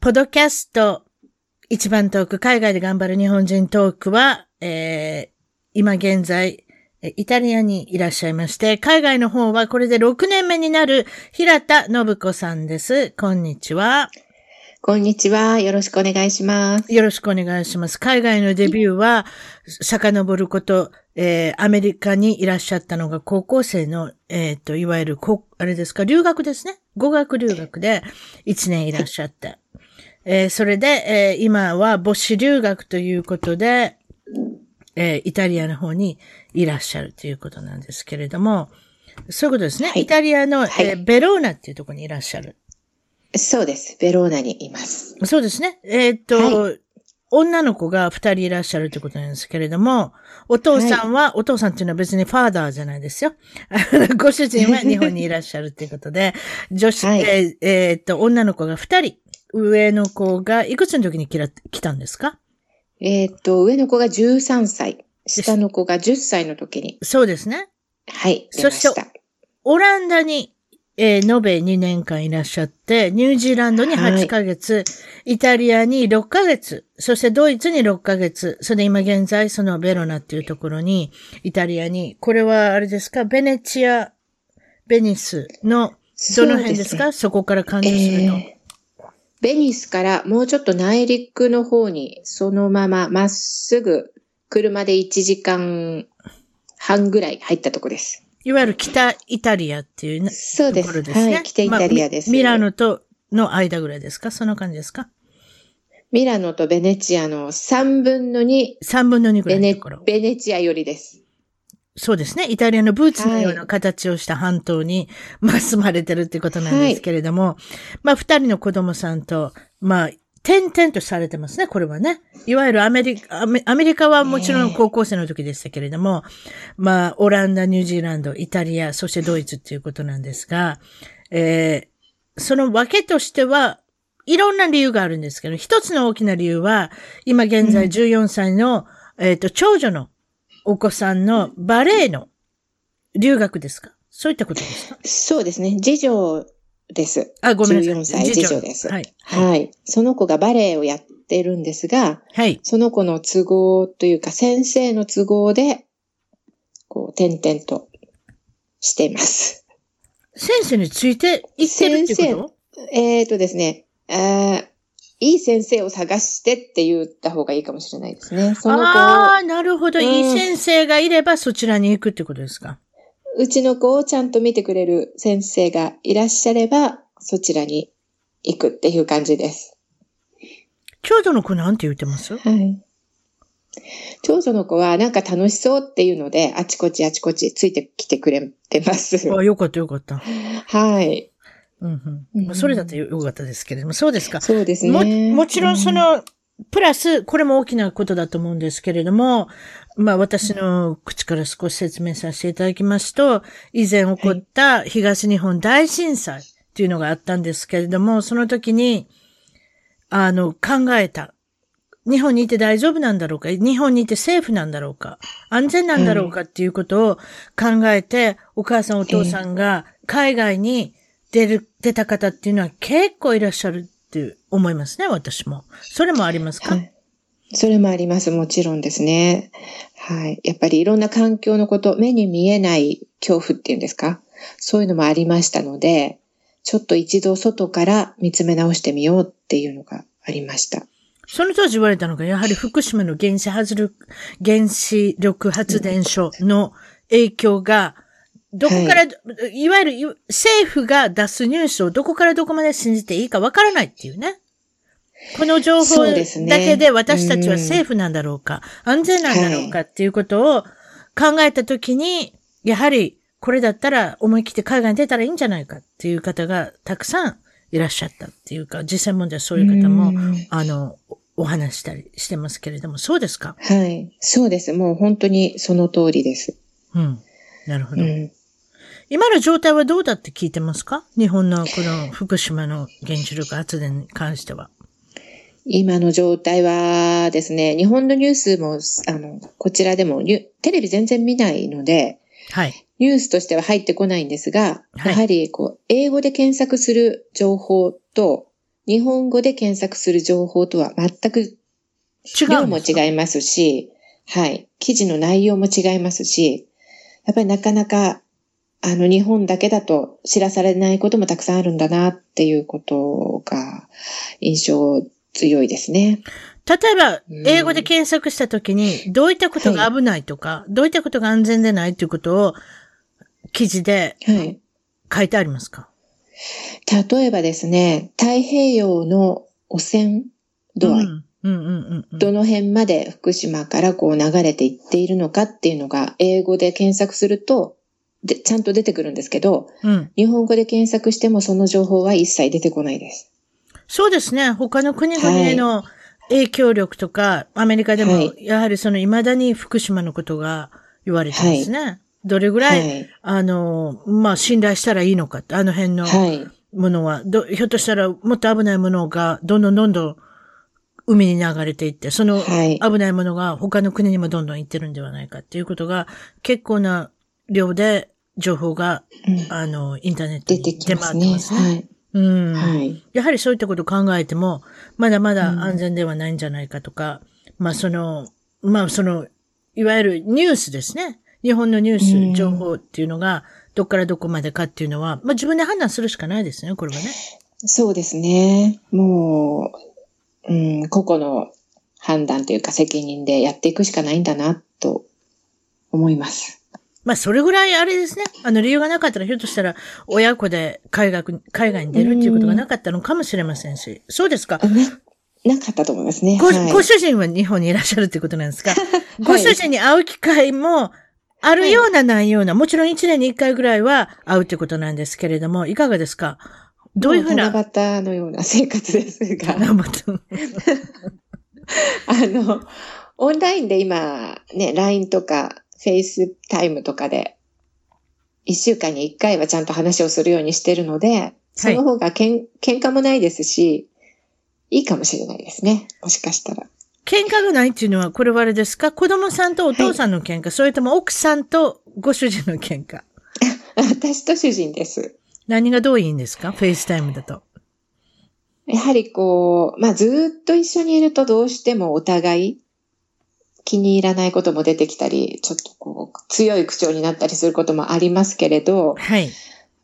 ポドキャスト一番トーク、海外で頑張る日本人トークは、えー、今現在、イタリアにいらっしゃいまして、海外の方はこれで6年目になる平田信子さんです。こんにちは。こんにちは。よろしくお願いします。よろしくお願いします。海外のデビューは、遡ること、えー、アメリカにいらっしゃったのが高校生の、えっ、ー、と、いわゆる、こ、あれですか、留学ですね。語学留学で1年いらっしゃって。はい、えー、それで、えー、今は母子留学ということで、えー、イタリアの方にいらっしゃるということなんですけれども、そういうことですね。はい、イタリアの、はい、えー、ベローナっていうところにいらっしゃる。そうです。ベローナにいます。そうですね。えー、っと、はい、女の子が二人いらっしゃるということなんですけれども、お父さんは、はい、お父さんっていうのは別にファーダーじゃないですよ。ご主人は日本にいらっしゃるということで、女子、はい、えー、えー、っと、女の子が二人、上の子がいくつの時に来来たんですか？えー、っと、上の子が13歳、下の子が10歳の時に。そうですね。はい。そして、オランダにえー、延べ2年間いらっしゃって、ニュージーランドに8ヶ月、はい、イタリアに6ヶ月、そしてドイツに6ヶ月、それで今現在そのベロナっていうところに、イタリアに、これはあれですか、ベネチア、ベニスの、どの辺ですか？そ、ね,、こから感じするの、えー、ベニスからもうちょっと内陸の方に、そのまままっすぐ、車で1時間半ぐらい入ったとこです。いわゆる北イタリアっていう、そうです。ところですね。はい、北イタリアです、まあ、ミラノとの間ぐらいですか？その感じですか？ミラノとベネチアの3分の2。3分の2ぐらいのところ。ベネチア寄りです。そうですね。イタリアのブーツのような形をした半島に、まあ住まれてるってことなんですけれども、はい、まあ二人の子供さんと、まあ点々とされてますね、これはね。いわゆるアメリカ、アメリカはもちろん高校生の時でしたけれども、まあ、オランダ、ニュージーランド、イタリア、そしてドイツっていうことなんですが、えー、その訳としては、いろんな理由があるんですけど、一つの大きな理由は、今現在14歳の、うん、えっ、と、長女のお子さんのバレエの留学ですか？そういったことですか？そうですね。次女です。あ、ごめんなさい。14歳次女です。はい。はい。その子がバレエをやってるんですが、はい。その子の都合というか、先生の都合で、こう、点々としています。先生について行ってるってこと？えっ、ー、とですね、あいい先生を探してって言った方がいいかもしれないですね。その子ああ、なるほど、うん、いい先生がいればそちらに行くってことですか？うちの子をちゃんと見てくれる先生がいらっしゃれば、そちらに行くっていう感じです。長女の子なんて言ってます？はい。長女の子はなんか楽しそうっていうので、あちこちあちこちついてきてくれてます。あ、よかったよかった。はい。うんうん。それだとよかったですけれども、そうですか。そうですね。も、もちろんその、プラス、これも大きなことだと思うんですけれども、まあ私の口から少し説明させていただきますと、以前起こった東日本大震災っていうのがあったんですけれども、その時に、あの、考えた。日本にいて大丈夫なんだろうか？日本にいてセーフなんだろうか？安全なんだろうか？っていうことを考えて、お母さんお父さんが海外に出る、出た方っていうのは結構いらっしゃるって思いますね、私も。それもありますか、はいそれもあります。もちろんですね。はい。やっぱりいろんな環境のこと、目に見えない恐怖っていうんですか？そういうのもありましたので、ちょっと一度外から見つめ直してみようっていうのがありました。その当時言われたのが、やはり福島の原子発力、原子力発電所の影響が、どこから、はい、いわゆる政府が出すニュースをどこからどこまで信じていいかわからないっていうね。この情報だけで私たちはセーフなんだろうか、う安全なんだろうかっていうことを考えたときに、やはりこれだったら思い切って海外に出たらいいんじゃないかっていう方がたくさんいらっしゃったっていうか、実際問題そういう方も、あの、お話したりしてますけれども、そうですか？はい。そうです。もう本当にその通りです。うん。なるほど。うん、今の状態はどうだって聞いてますか？日本のこの福島の原子力発電に関しては。今の状態はですね、日本のニュースも、あの、こちらでもテレビ全然見ないので、はい。ニュースとしては入ってこないんですが、はい、やはり、こう、英語で検索する情報と、日本語で検索する情報とは全く、違う。量も違いますし、はい。記事の内容も違いますし、やっぱりなかなか、あの、日本だけだと知らされないこともたくさんあるんだなっていうことが印象強いですね。例えば、英語で検索したときに、どういったことが危ないとか、はい、どういったことが安全でないということを、記事で書いてありますか、はい、例えばですね、太平洋の汚染度合い。どの辺まで福島からこう流れていっているのかっていうのが英語で検索するとでちゃんと出てくるんですけど、うん、日本語で検索してもその情報は一切出てこないです。そうですね。他の国々への影響力とか、はい、アメリカでも、やはりその未だに福島のことが言われてますね。はい、どれぐらい、はい、あの、まあ、信頼したらいいのかって、あの辺のものは、どひょっとしたらもっと危ないものがどんどんどんどん海に流れていって、その危ないものが他の国にもどんどん行ってるんではないかっていうことが、結構な量で情報が、うん、あの、インターネットに出回ってますね。ますねはいうん。はい。やはりそういったことを考えても、まだまだ安全ではないんじゃないかとか、うん、まあその、まあその、いわゆるニュースですね。日本のニュース、情報っていうのが、どっからどこまでかっていうのは、まあ自分で判断するしかないですね、これはね。そうですね。もう、うん、個々の判断というか責任でやっていくしかないんだな、と思います。まあ、それぐらいあれですね。あの、理由がなかったら、ひょっとしたら、親子で海外、海外に出るっていうことがなかったのかもしれませんし。そうですか？なかったと思いますね。ごはい、ご主人は日本にいらっしゃるってことなんですか、はい、ご主人に会う機会も、あるようなないような、もちろん一年に一回ぐらいは会うってことなんですけれども、いかがですか？どういうふうな？七夕のような生活ですが。あの、オンラインで今、ね、LINE とか、 FaceTime とかで、一週間に一回はちゃんと話をするようにしてるので、その方がけん、はい、喧嘩もないですし、いいかもしれないですね。もしかしたら。喧嘩がないっていうのは、これはあれですか？子供さんとお父さんの喧嘩、はい、それとも奥さんとご主人の喧嘩？私と主人です。何がどういいんですか？ FaceTimeだと。やはりこう、まあずっと一緒にいるとどうしてもお互い気に入らないことも出てきたり、ちょっとこう、強い口調になったりすることもありますけれど、はい。やっ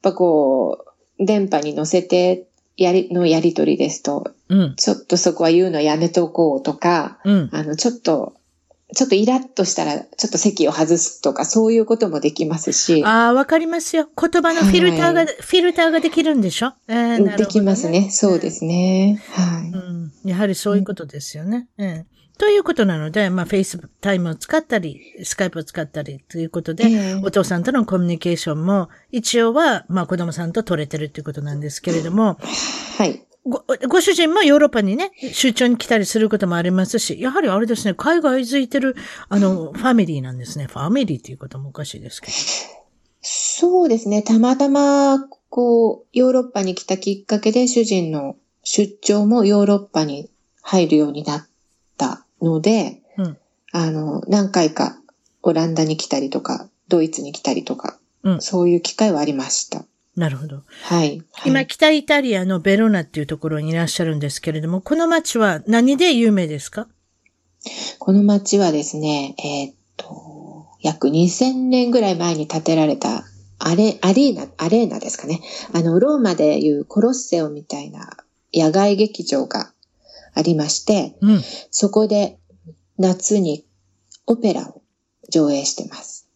ぱこう、電波に乗せて、やり、のやりとりですと、うん、ちょっとそこは言うのやめとこうとか、うん、あの、ちょっと、ちょっとイラッとしたら、ちょっと席を外すとか、そういうこともできますし。ああ、わかりますよ。言葉のフィルターが、はい、フィルターができるんでしょ、えーね、できますね。そうですね。はい、うん。やはりそういうことですよね。うん、ということなので、まあ、 FaceTimeを使ったり、 Skypeを使ったりということで、えー、お父さんとのコミュニケーションも、一応は、まあ、子供さんと取れてるということなんですけれども、はい。ご、ご主人もヨーロッパにね、出張に来たりすることもありますし、やはりあれですね、海外付いてる、あの、ファミリーなんですね。ファミリーっていうこともおかしいですけど。そうですね。たまたま、こう、ヨーロッパに来たきっかけで、主人の出張もヨーロッパに入るようになったので、うん、あの、何回かオランダに来たりとか、ドイツに来たりとか、うん、そういう機会はありました。なるほど。はい。今、北イタリアのベロナっていうところにいらっしゃるんですけれども、この街は何で有名ですか？この街はですね、えー、っと、約2000年ぐらい前に建てられたアレ、アリーナ、アレーナですかね。あの、ローマでいうコロッセオみたいな野外劇場がありまして、うん、そこで夏にオペラを上映してます。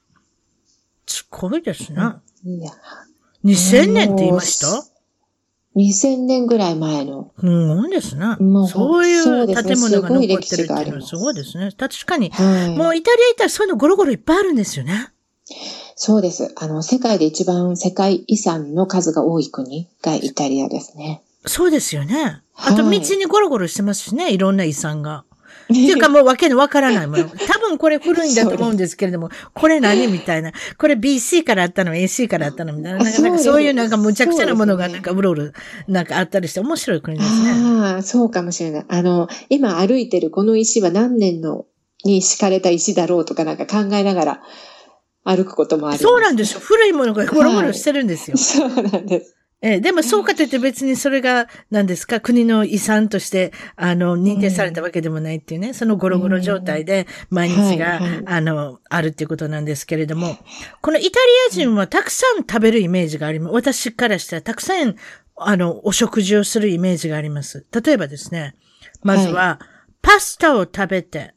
すごいですね。いや。2000年って言いました？2000年ぐらい前の。すごいですね。もうそういう建物が残ってるっていうのはすごいですね。確かに、はい、もうイタリア行ったらそういうのゴロゴロいっぱいあるんですよね。そうです。あの、世界で一番世界遺産の数が多い国がイタリアですね。そうですよね。あと道にゴロゴロしてますしね、いろんな遺産が。っていうかもうわけのわからないもの。多分これ古いんだと思うんですけれども、これ何みたいな。これ BC からあったの AC からあったのみたいな。なんかそういうなんかむちゃくちゃなものがなんかうろうろなんかあったりして面白い国ですね。ああ、そうかもしれない。あの、今歩いてるこの石は何年のに敷かれた石だろうとかなんか考えながら歩くこともある。そうなんですよ。古いものがゴロゴロしてるんですよ。はい、そうなんです。えー、でもそうかといって別にそれが何ですか？国の遺産として、あの、認定されたわけでもないっていうね、そのゴロゴロ状態で毎日が、あの、あるっていうことなんですけれども、このイタリア人はたくさん食べるイメージがあります。私からしたらたくさん、あの、お食事をするイメージがあります。例えばですね、まずは、パスタを食べて、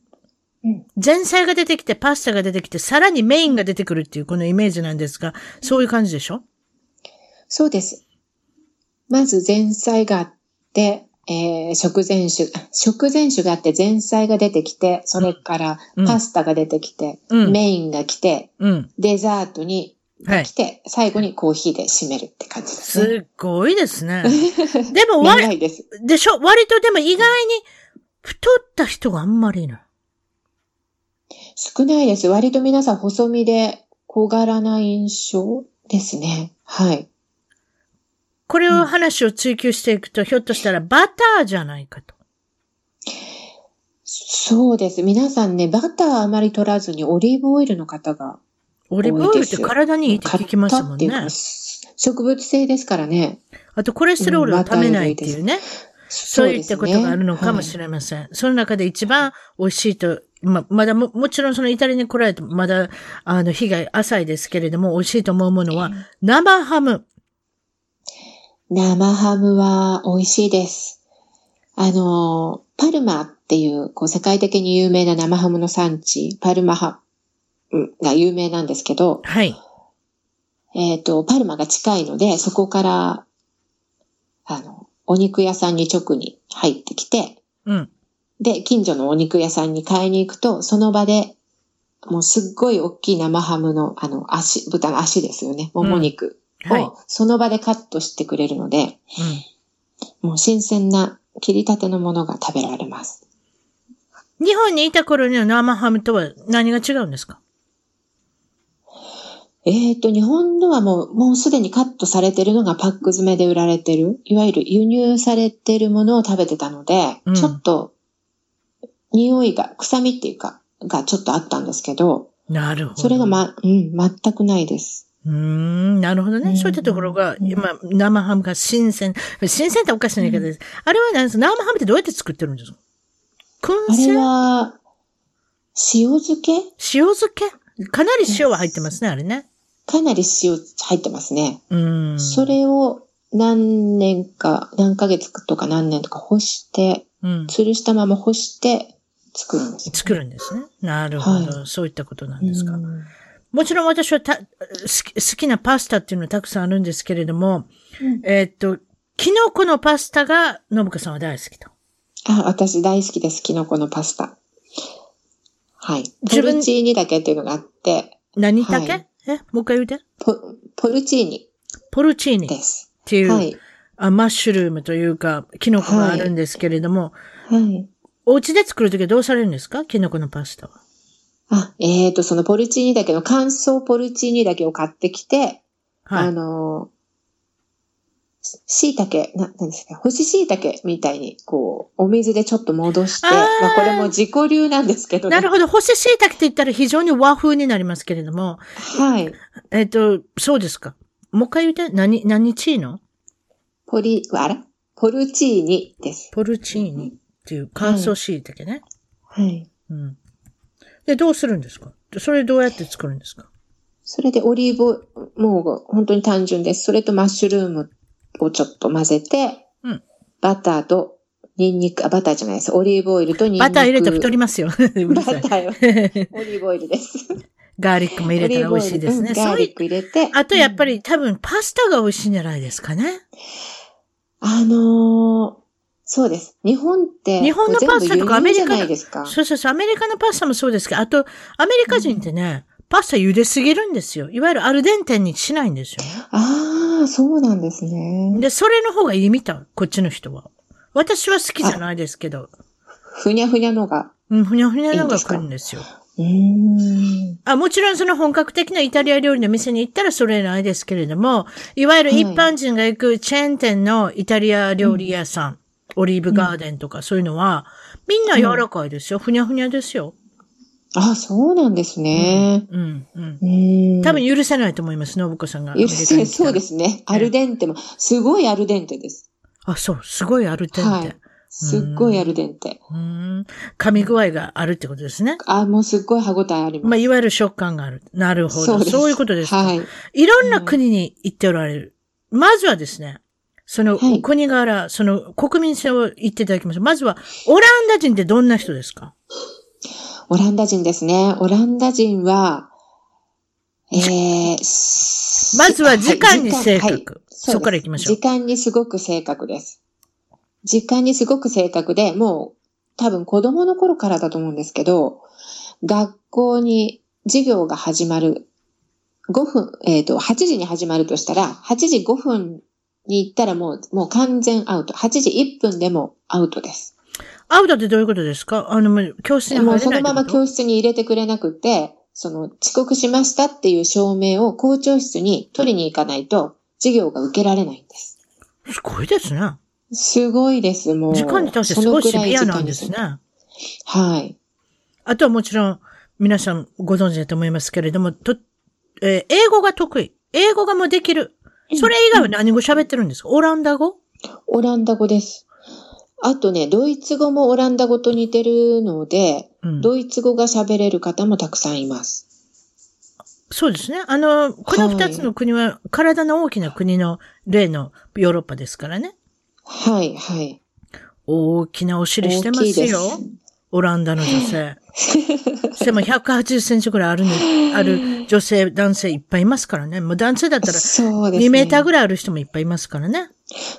前菜が出てきて、パスタが出てきて、さらにメインが出てくるっていうこのイメージなんですが、そういう感じでしょ？そうです。まず前菜があって、えー、食前酒、食前酒があって前菜が出てきて、それからパスタが出てきて、うん、メインが来て、うん、デザートに来て、はい、最後にコーヒーで締めるって感じですね。すごいですね。でも割、ででしょ？割とでも意外に太った人があんまりいない。少ないです。割と皆さん細身で小柄な印象ですね。はい。これを話を追求していくと、うん、ひょっとしたらバターじゃないかと。そうです。皆さんね、バターあまり取らずにオリーブオイルの方がオリーブオイルって体にいいって聞きますもんね。植物性ですからね。あとコレステロールをためないっていうね。うん、そういったことがあるのかもしれません。そ、ねはい、その中で一番美味しいと、ま、まだも、もちろんそのイタリアに来られてまだ、あの、被害浅いですけれども、美味しいと思うものは、生ハム。生ハムは美味しいです。あの、パルマっていう、こう、世界的に有名な生ハムの産地、パルマハが有名なんですけど、はい。えっ、ー、と、パルマが近いので、そこから、あの、お肉屋さんに直に入ってきて、うん。で、近所のお肉屋さんに買いに行くと、その場で、もうすっごい大きい生ハムの、あの、足、豚の足ですよね、もも肉をその場でカットしてくれるので、うん、もう新鮮な切り立てのものが食べられます。日本にいた頃の生ハムとは何が違うんですか？えっ、ー、と、日本のはもう、もうすでにカットされてるのがパック詰めで売られてる、いわゆる輸入されてるものを食べてたので、うん、ちょっと、匂いが、臭みっていうか、がちょっとあったんですけど、なるほど。それがま、うん、全くないです。うん、なるほどね。そういったところが、今、生ハムが新鮮。新鮮っておかしな言い方です。あれは何ですか生ハムってどうやって作ってるんですか？燻製？あれは、塩漬け？塩漬け？かなり塩は入ってますね、あれね。かなり塩入ってますね。うん。それを何年か、何ヶ月とか何年とか干して、うん、吊るしたまま干して作るんです、ね、作るんですね。なるほど、はい、そういったことなんですか。もちろん私はた好き好きなパスタっていうのはたくさんあるんですけれども、うん、えー、っと、キノコのパスタが、信子さんは大好きと。あ、私大好きです、キノコのパスタ。はい。ポルチーニだけっていうのがあって。何だけ、はい、え？もう一回言うて。ポ、ポルチーニ。ポルチーニ。です。っていう、はい、あ、マッシュルームというか、キノコがあるんですけれども、はい。はい、お家で作るときはどうされるんですか？キノコのパスタは。あ、えっ、ー、と、そのポルチーニだけの乾燥ポルチーニだけを買ってきて、はい、あの、椎茸、な、なんですか、干し椎茸みたいに、こう、お水でちょっと戻して、あまあこれも自己流なんですけどね。なるほど。干し椎茸って言ったら非常に和風になりますけれども。はい。えっ、ー、と、そうですか。もう一回言って、何、何チーノ？ポリ、あら？ポルチーニです。ポルチーニっていう乾燥椎茸ね。はい。はい、うん。で、どうするんですか？それどうやって作るんですか？それでオリーブ、もう本当に単純です。それとマッシュルームをちょっと混ぜて、うん、バターとニンニク、あ、バターじゃないです。オリーブオイルとニンニク。バター入れて太りますよ。バターよ。オリーブオイルです。ガーリックも入れたら美味しいですね。ガーリック入れて。あとやっぱり、多分パスタが美味しいんじゃないですかね。あのー、そうです。日本って、日本のパスタとかアメリカの、そうそうそう、アメリカのパスタもそうですけど、あと、アメリカ人ってね、うん、パスタ茹ですぎるんですよ。いわゆるアルデンテにしないんですよ、ね。ああ、そうなんですね。で、それの方がいいみたい、こっちの人は。私は好きじゃないですけど。ふにゃふにゃのが。うん、ふにゃふにゃのが来るんですよ。あもちろんその本格的なイタリア料理の店に行ったらそれないですけれども、いわゆる一般人が行くチェーン店のイタリア料理屋さん、オリーブガーデンとかそういうのは、みんな柔らかいですよ。ふにゃふにゃですよ。あ、そうなんですね。うん、うん、うん。多分許せないと思います、信子さんが。許せそうですね。アルデンテも、すごいアルデンテです。あ、そう、すごいアルデンテ。はいすっごいアルデンテ。うん。噛み具合があるってことですね。あ、もうすっごい歯応えあります。まあ、いわゆる食感がある。なるほど。そうそういうことですはい。いろんな国に行っておられる。うん、まずはですね、その国柄、はい、その国民性を言っていただきましょう。まずは、オランダ人ってどんな人ですか？オランダ人ですね。オランダ人は、えー、まずは時間に正確。はい、そこから行きましょう。時間にすごく正確です。時間にすごく正確で、もう多分子供の頃からだと思うんですけど、学校に授業が始まる5分、えっ、ー、と、8時に始まるとしたら、8時5分に行ったらもう、もう完全アウト。8時1分でもアウトです。アウトってどういうことですか？あの、教室に入れないもうそのまま教室に入れてくれなくて、その遅刻しましたっていう証明を校長室に取りに行かないと、授業が受けられないんです。すごいですね。すごいです、もう。時間に対してすごいシビアなんですね。はい。あとはもちろん、皆さんご存知だと思いますけれども、と、えー、英語が得意。英語がもうできる。それ以外は何語喋ってるんですか、オランダ語？オランダ語です。あとね、ドイツ語もオランダ語と似てるので、うん、ドイツ語が喋れる方もたくさんいます。そうですね。あの、この二つの国は体の大きな国の例のヨーロッパですからね。はい、はい。大きなお尻してますよ。オランダの女性。でも180センチぐらいあるの、ある女性、男性いっぱいいますからね。もう男性だったら2メーターぐらいある人もいっぱいいますからね。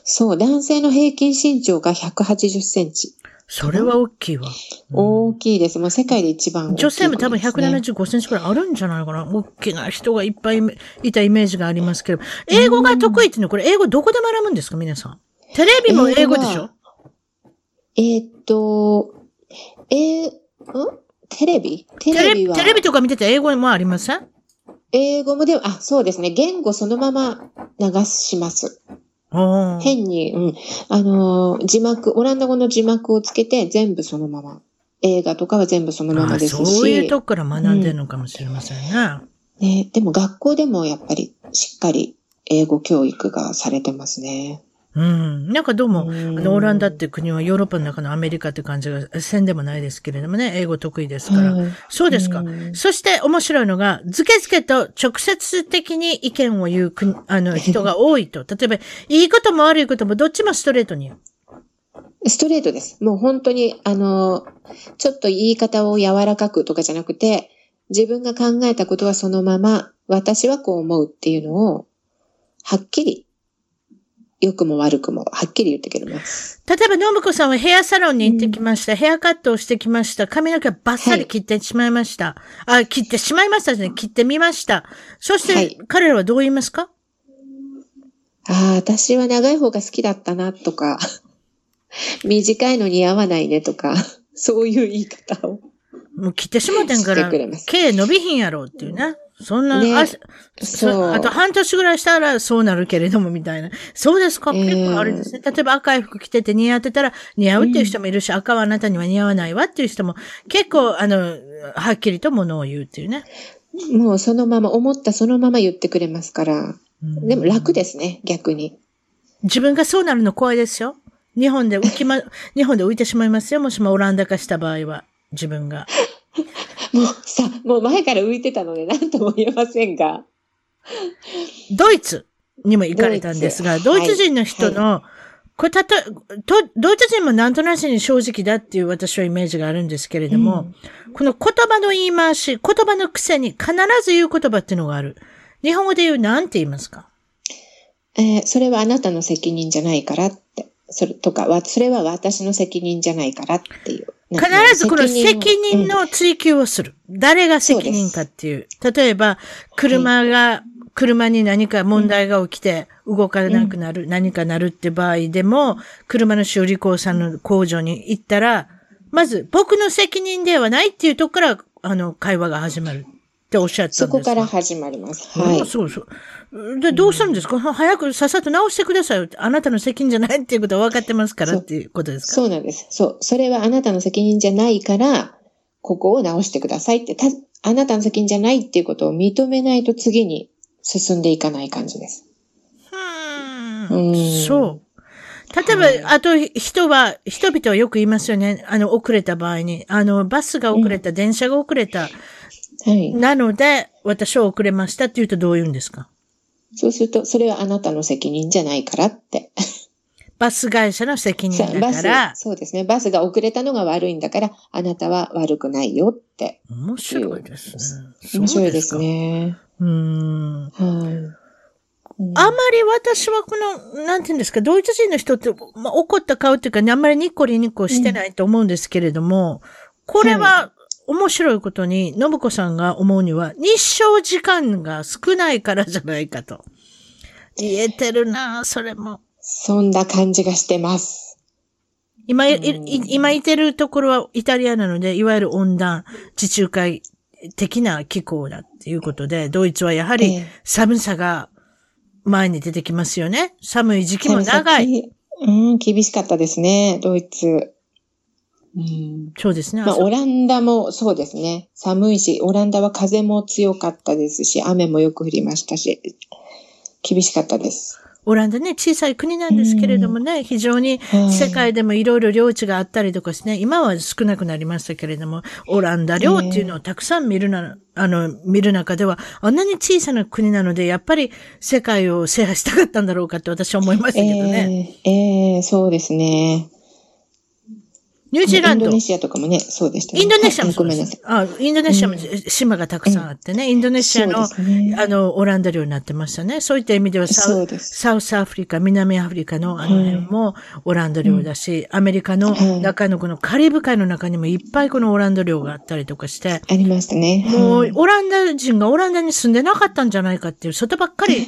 そう、男性の平均身長が180センチ。それは大きいわ。うん、大きいです。もう世界で一番大きい、ね、女性も多分175センチくらいあるんじゃないかな。大きな人がいっぱいいたイメージがありますけど。英語が得意っていうのは、これ英語どこで学ぶんですか？皆さん。テレビも英語でしょ？えー、っと、えー、ん？テレビ？テレビはテレビとか見てて英語もありません？英語もでも、あ、そうですね。言語そのまま流します。変に、うん。あの字幕、オランダ語の字幕をつけて全部そのまま。映画とかは全部そのままですし。そういうとこから学んでるのかもしれませんね。うん、ねでも学校でもやっぱりしっかり英語教育がされてますね。うん。なんかどうも、あの、オランダっていう国はヨーロッパの中のアメリカって感じがせんでもないですけれどもね、英語得意ですから。そうですか。そして面白いのが、ずけずけと直接的に意見を言う国、あの、人が多いと。例えば、いいことも悪いこともどっちもストレートに言う。ストレートです。もう本当に、あの、ちょっと言い方を柔らかくとかじゃなくて、自分が考えたことはそのまま、私はこう思うっていうのを、はっきり良くも悪くも、はっきり言ってくれます。例えば、のぶこさんはヘアサロンに行ってきました。うん、ヘアカットをしてきました。髪の毛バッサリ切ってしまいました。はい、あ、切ってしまいましたね。切ってみました。そして、はい、彼らはどう言いますか？ああ、私は長い方が好きだったな、とか、短いの似合わないね、とか、そういう言い方を。もう切ってしまってんから、毛伸びひんやろっていうね。そんな、ね、あそうあと半年ぐらいしたらそうなるけれども、みたいな。そうですか、結構あるんですね。例えば赤い服着てて似合ってたら似合うっていう人もいるし、うん、赤はあなたには似合わないわっていう人も結構、あの、はっきりとものを言うっていうね。もうそのまま、思ったそのまま言ってくれますから。うん、でも楽ですね、逆に。自分がそうなるの怖いですよ。日本で浮きま、日本で浮いてしまいますよ。もしもオランダ化した場合は。自分が。もうさ、もう前から浮いてたので何とも言えませんが。ドイツにも行かれたんですが、ドイツ人の人のこれたと、と、ドイツ人もなんとなしに正直だっていう私はイメージがあるんですけれども、うん、この言葉の言い回し、言葉のくせに必ず言う言葉っていうのがある。日本語で言うなんて言いますか？えー、それはあなたの責任じゃないからって。それとかは、それは私の責任じゃないからっていう。必ずこの責任の追求をする。うん、誰が責任かっていう。例えば、車が、車に何か問題が起きて動かなくなる、うん、何かなるって場合でも、車の修理工さんの工場に行ったら、まず僕の責任ではないっていうところから、あの、会話が始まるっておっしゃったんですそこから始まります。はい。そうそう。で、どうするんですか、うん、早くさっさと直してくださいあなたの責任じゃないっていうことは分かってますからっていうことですか？そうなんです。そう。それはあなたの責任じゃないから、ここを直してくださいって、た、あなたの責任じゃないっていうことを認めないと次に進んでいかない感じです。うん。そう。例えば、あと、人は、人々はよく言いますよね。あの、遅れた場合に。あの、バスが遅れた、うん、電車が遅れた。はい。なので、私は遅れましたって言うとどう言うんですか？そうすると、それはあなたの責任じゃないからって。バス会社の責任だから。そうですね。バスが遅れたのが悪いんだから、あなたは悪くないよって。面白いですね。面白いですね。うん。はい。あまり私はこの、なんて言うんですか、ドイツ人の人って、まあ、怒った顔っていうか、ね、あんまりニッコリニッコしてないと思うんですけれども、うん、これは、面白いことに、信子さんが思うには、日照時間が少ないからじゃないかと。言えてるなそれも。そんな感じがしてます。今、今いてるところはイタリアなので、いわゆる温暖、地中海的な気候だっていうことで、ドイツはやはり寒さが前に出てきますよね。寒い時期も長い。うん、厳しかったですね、ドイツ。うん、そうですね。まあ、オランダもそうですね。寒いし、オランダは風も強かったですし、雨もよく降りましたし、厳しかったです。オランダね、小さい国なんですけれどもね、うん、非常に世界でもいろいろ領地があったりとかしてね、今は少なくなりましたけれども、オランダ領っていうのをたくさん見るな、あの、見る中では、あんなに小さな国なので、やっぱり世界を制覇したかったんだろうかって私は思いましたけどね。えー、えー、そうですね。ニュージーランド。インドネシアとかもね、そうでしたね。インドネシアもそうです。あ、インドネシアも島がたくさんあってね、インドネシアの、あの、オランダ領になってましたね。そういった意味ではサウサウスアフリカ、南アフリカのあの辺もオランダ領だし、アメリカの中のこのカリブ海の中にもいっぱいこのオランダ領があったりとかして。ありましたね。もう、オランダ人がオランダに住んでなかったんじゃないかっていう、外ばっかり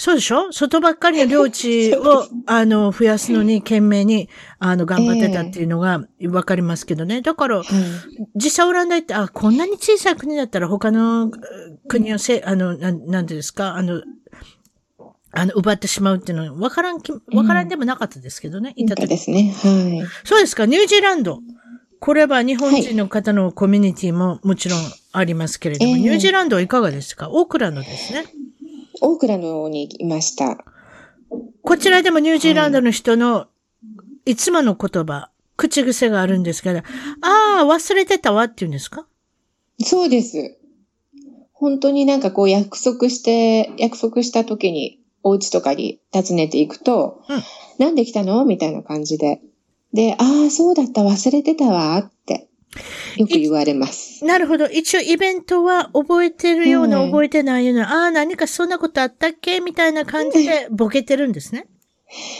そうでしょ？外ばっかりの領地を、あの、増やすのに懸命に、あの、頑張ってたっていうのがわかりますけどね。だから、実際オランダ行って、あ、こんなに小さい国だったら他の国をせ、あの、ななんてですか、あの、あの、奪ってしまうっていうのは、わからんき、わからんでもなかったですけどね。うん、いたですね。はい。そうですか、ニュージーランド。これは日本人の方のコミュニティももちろんありますけれども、はい、ニュージーランドはいかがですか？オークランドですね。オークランドにいました。こちらでもニュージーランドの人のいつもの言葉、口癖があるんですけど、ああ、忘れてたわって言うんですか？そうです。本当になんかこう約束して、約束した時にお家とかに訪ねていくと、うん、なんで来たの？みたいな感じで。で、ああ、そうだった、忘れてたわってよく言われます。なるほど。一応イベントは覚えてるような、覚えてないような、ああ、何かそんなことあったっけみたいな感じでボケてるんですね。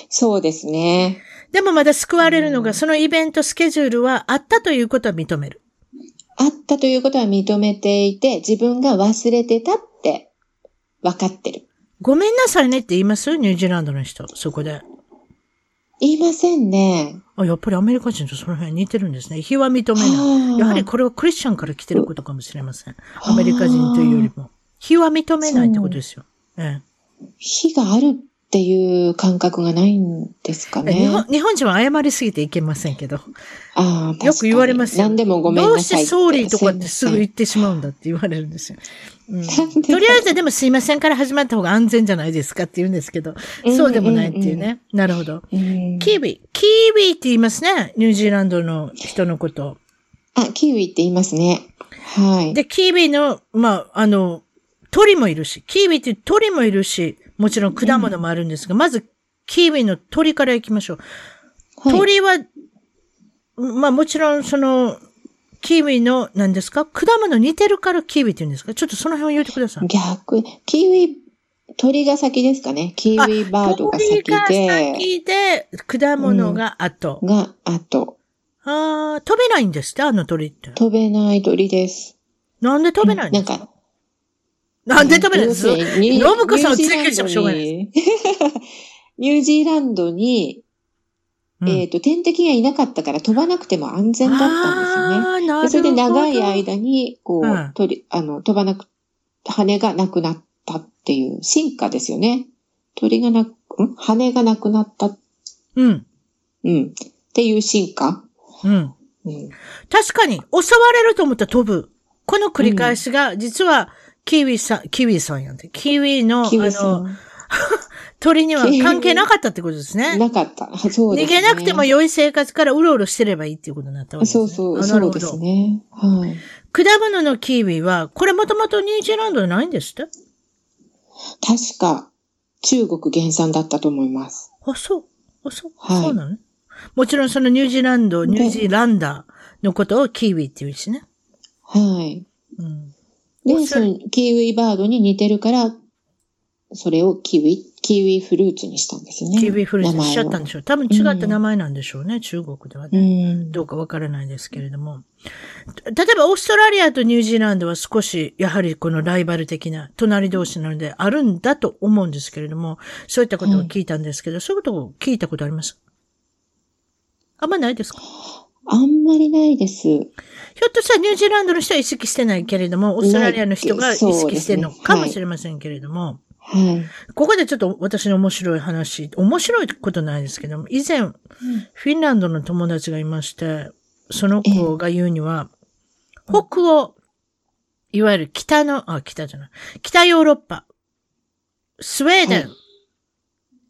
そうですね。でもまだ救われるのが、そのイベントスケジュールはあったということは認める。あったということは認めていて、自分が忘れてたって分かってる。ごめんなさいねって言います？ニュージーランドの人、そこで。言いませんね。あ、やっぱりアメリカ人とその辺似てるんですね。非は認めない。やはりこれはクリスチャンから来てることかもしれません。アメリカ人というよりも。非は認めないってことですよ。ええ。非があるっていう感覚がないんですかね。日本日本人は謝りすぎていけませんけど。ああ、よく言われますよ。何でもごめんなさい。どうしてソーリーとかってすぐ言ってしまうんだって言われるんですよ。うん、とりあえずでもすいませんから始まった方が安全じゃないですかって言うんですけど、そうでもないっていうね。なるほど。キービー。キービーって言いますね。ニュージーランドの人のこと。あ、キービーって言いますね。はい。で、キービーの、まあ、あの、鳥もいるし、キービーって鳥もいるし、もちろん果物もあるんですが、うん、まず、キーウィの鳥から行きましょう。はい、鳥は、まあもちろんその、キーウィの何ですか？果物似てるからキーウィって言うんですか？ちょっとその辺を言ってください。逆、キーウィ、鳥が先ですかね。キーウィバードが先で。鳥が先で、果物が後。うん、が後。ああ、飛べないんですって？あの鳥って。飛べない鳥です。なんで飛べないんですか、なんか、なんで飛べないんです？かノブコさんを追求してもしょうがないです。ニュージーランドに、えっ、ー、と、天敵がいなかったから飛ばなくても安全だったんですよね。でそれで長い間に、こう、うん、鳥、あの、飛ばなく、羽がなくなったっていう進化ですよね。鳥がなく、ん？羽がなくなった。うん。うん。っていう進化。うん。うん、確かに、襲われると思ったら飛ぶ。この繰り返しが、実は、キウイさん、キウイさんやんて。キウイの、あの、鳥には関係なかったってことですね。なかった。そうですね。逃げなくても良い生活からうろうろしてればいいっていうことになったわけですね。そうそう、そうですね。はい。果物のキウイは、これもともとニュージーランドでないんですって？確か、中国原産だったと思います。あ、そう。あ、そう。はい、そうなの？もちろんそのニュージーランド、ニュージーランダーのことをキウイって言うしね。はい。うん。で、そのキウイバードに似てるから、それをキウイ、キウイフルーツにしたんですよね。キウイフルーツにしちゃったんでしょう。多分違った名前なんでしょうね、うん、中国ではね。うん、どうかわからないですけれども。例えばオーストラリアとニュージーランドは少し、やはりこのライバル的な隣同士なのであるんだと思うんですけれども、そういったことを聞いたんですけど、はい、そういうことを聞いたことあります？あんまないですか？あんまりないです。ひょっとしたらニュージーランドの人は意識してないけれども、オーストラリアの人が意識してるのかもしれませんけれども、はい、ここでちょっと私の面白い話、面白いことないですけども、以前、フィンランドの友達がいまして、その子が言うには、北欧、いわゆる北の、あ、北じゃない、北ヨーロッパ、スウェーデン、はい、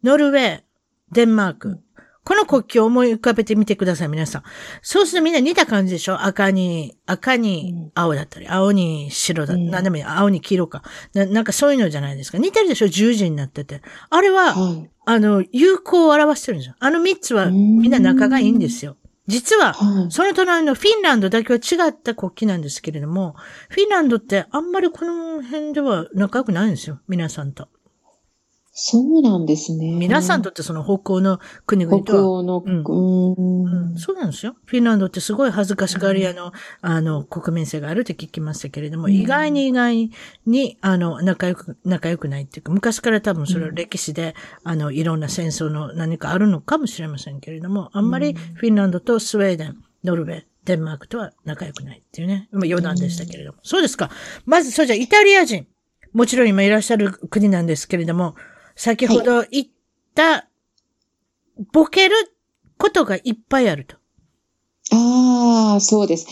ノルウェー、デンマーク、この国旗を思い浮かべてみてください、皆さん。そうするとみんな似た感じでしょ？赤に、赤に青だったり、青に白だったり、うん、何でもいい、青に黄色かな。なんかそういうのじゃないですか。似てるでしょ？十字になってて。あれは、はい、あの、友好を表してるんですよ。あの三つはみんな仲がいいんですよ。実は、その隣のフィンランドだけは違った国旗なんですけれども、フィンランドってあんまりこの辺では仲良くないんですよ。皆さんと。そうなんですね。皆さんとってその北欧の国々とは？北欧の、うんうん、そうなんですよ。フィンランドってすごい恥ずかしがり屋の、あの、国民性があるって聞きましたけれども、意外に意外に、あの、仲良く、仲良くないっていうか、昔から多分それは歴史で、あの、いろんな戦争の何かあるのかもしれませんけれども、あんまりフィンランドとスウェーデン、ノルウェー、デンマークとは仲良くないっていうね。まあ余談でしたけれども。そうですか。まず、それじゃイタリア人。もちろん今いらっしゃる国なんですけれども、先ほど言った、ボケることがいっぱいあると。ああ、そうです。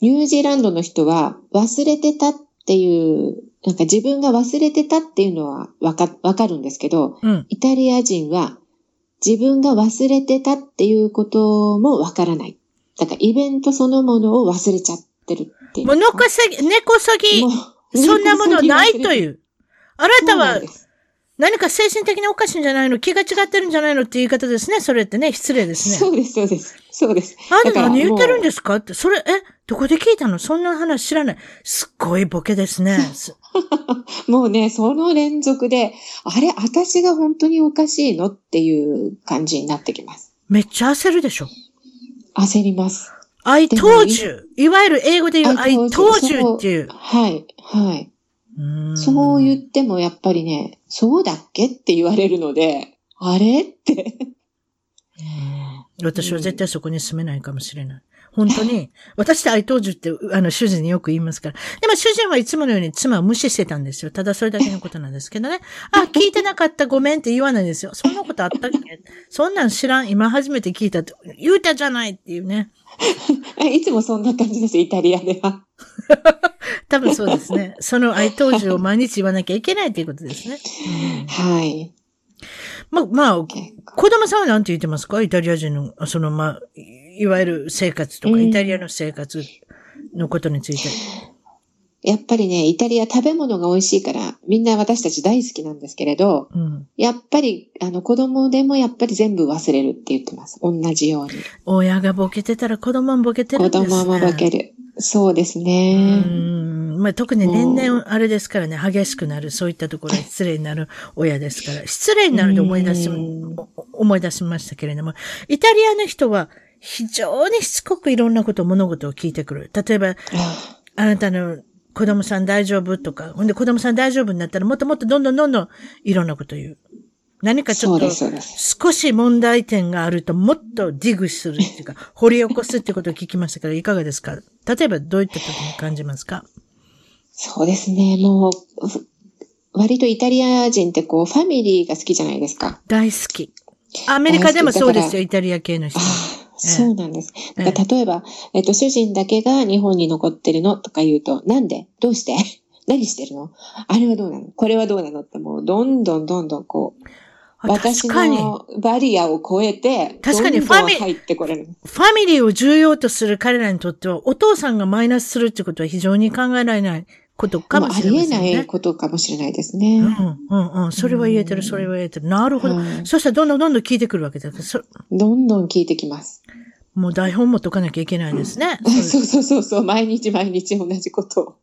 ニュージーランドの人は忘れてたっていう、なんか自分が忘れてたっていうのはわか、わかるんですけど、うん、イタリア人は自分が忘れてたっていうこともわからない。だからイベントそのものを忘れちゃってるっていう。もう、のこさぎ、猫さぎ、そんなものないという。あなたは、何か精神的におかしいんじゃないの？気が違ってるんじゃないの？って言い方ですね。それってね、失礼ですね。そうです、そうです。そうです。あんた何言ってるんですか？って、それ、え、どこで聞いたの？そんな話知らない。すっごいボケですね。もうね、その連続で、あれ、私が本当におかしいの？っていう感じになってきます。めっちゃ焦るでしょ焦ります。I told you. いわゆる英語で言う I told you っていう。はい、はい。そう言ってもやっぱりね、そうだっけって言われるので、あれって私は絶対そこに住めないかもしれない。本当に、私って愛当樹って、あの、主人によく言いますから。でも主人はいつものように妻を無視してたんですよ。ただそれだけのことなんですけどね。あ、聞いてなかったごめんって言わないんですよ。そんなことあったっけ？そんなん知らん。今初めて聞いたって。言うたじゃないっていうね。いつもそんな感じです、イタリアでは。多分そうですね。その愛当樹を毎日言わなきゃいけないということですね。うん、はい。まあ、まあ、子供さんは何て言ってますか？イタリア人の、その、まあ、いわゆる生活とか、イタリアの生活のことについて。やっぱりね、イタリア食べ物が美味しいから、みんな私たち大好きなんですけれど、うん、やっぱり、あの、子供でもやっぱり全部忘れるって言ってます。同じように。親がボケてたら子供もボケてるんですね。子供もボケる。そうですね。うんまあ、特に年々あれですからね、激しくなる、そういったところ失礼になる親ですから、失礼になると思い出し、思い出しましたけれども、イタリアの人は非常にしつこくいろんなこと、物事を聞いてくる。例えば、あなたの子供さん大丈夫とか、ほんで子供さん大丈夫になったらもっともっとどんどんどんどんいろんなこと言う。何かちょっと少し問題点があるともっとディグするっていうか、掘り起こすってことを聞きましたから、いかがですか？例えばどういった時に感じますか？そうですね。もう、割とイタリア人ってこう、ファミリーが好きじゃないですか。大好き。アメリカでもそうですよ、イタリア系の人。そうなんです。だから例えば、えっと、主人だけが日本に残ってるのとか言うと、なんで？どうして？何してるの？あれはどうなの？これはどうなの？ってもう、どんどんどんどんこう、私のバリアを超えて、確かにファミ入ってこれる。ファミリーを重要とする彼らにとっては、お父さんがマイナスするってことは非常に考えられないことかもしれない、ね。ありえないことかもしれないですね。うん、うん、うん。それは言えてる、それは言えてる。なるほど。そしたらどんどんどんどん聞いてくるわけだどんどん聞いてきます。もう台本も解かなきゃいけないですね。そうそうそうそう。毎日毎日同じことを。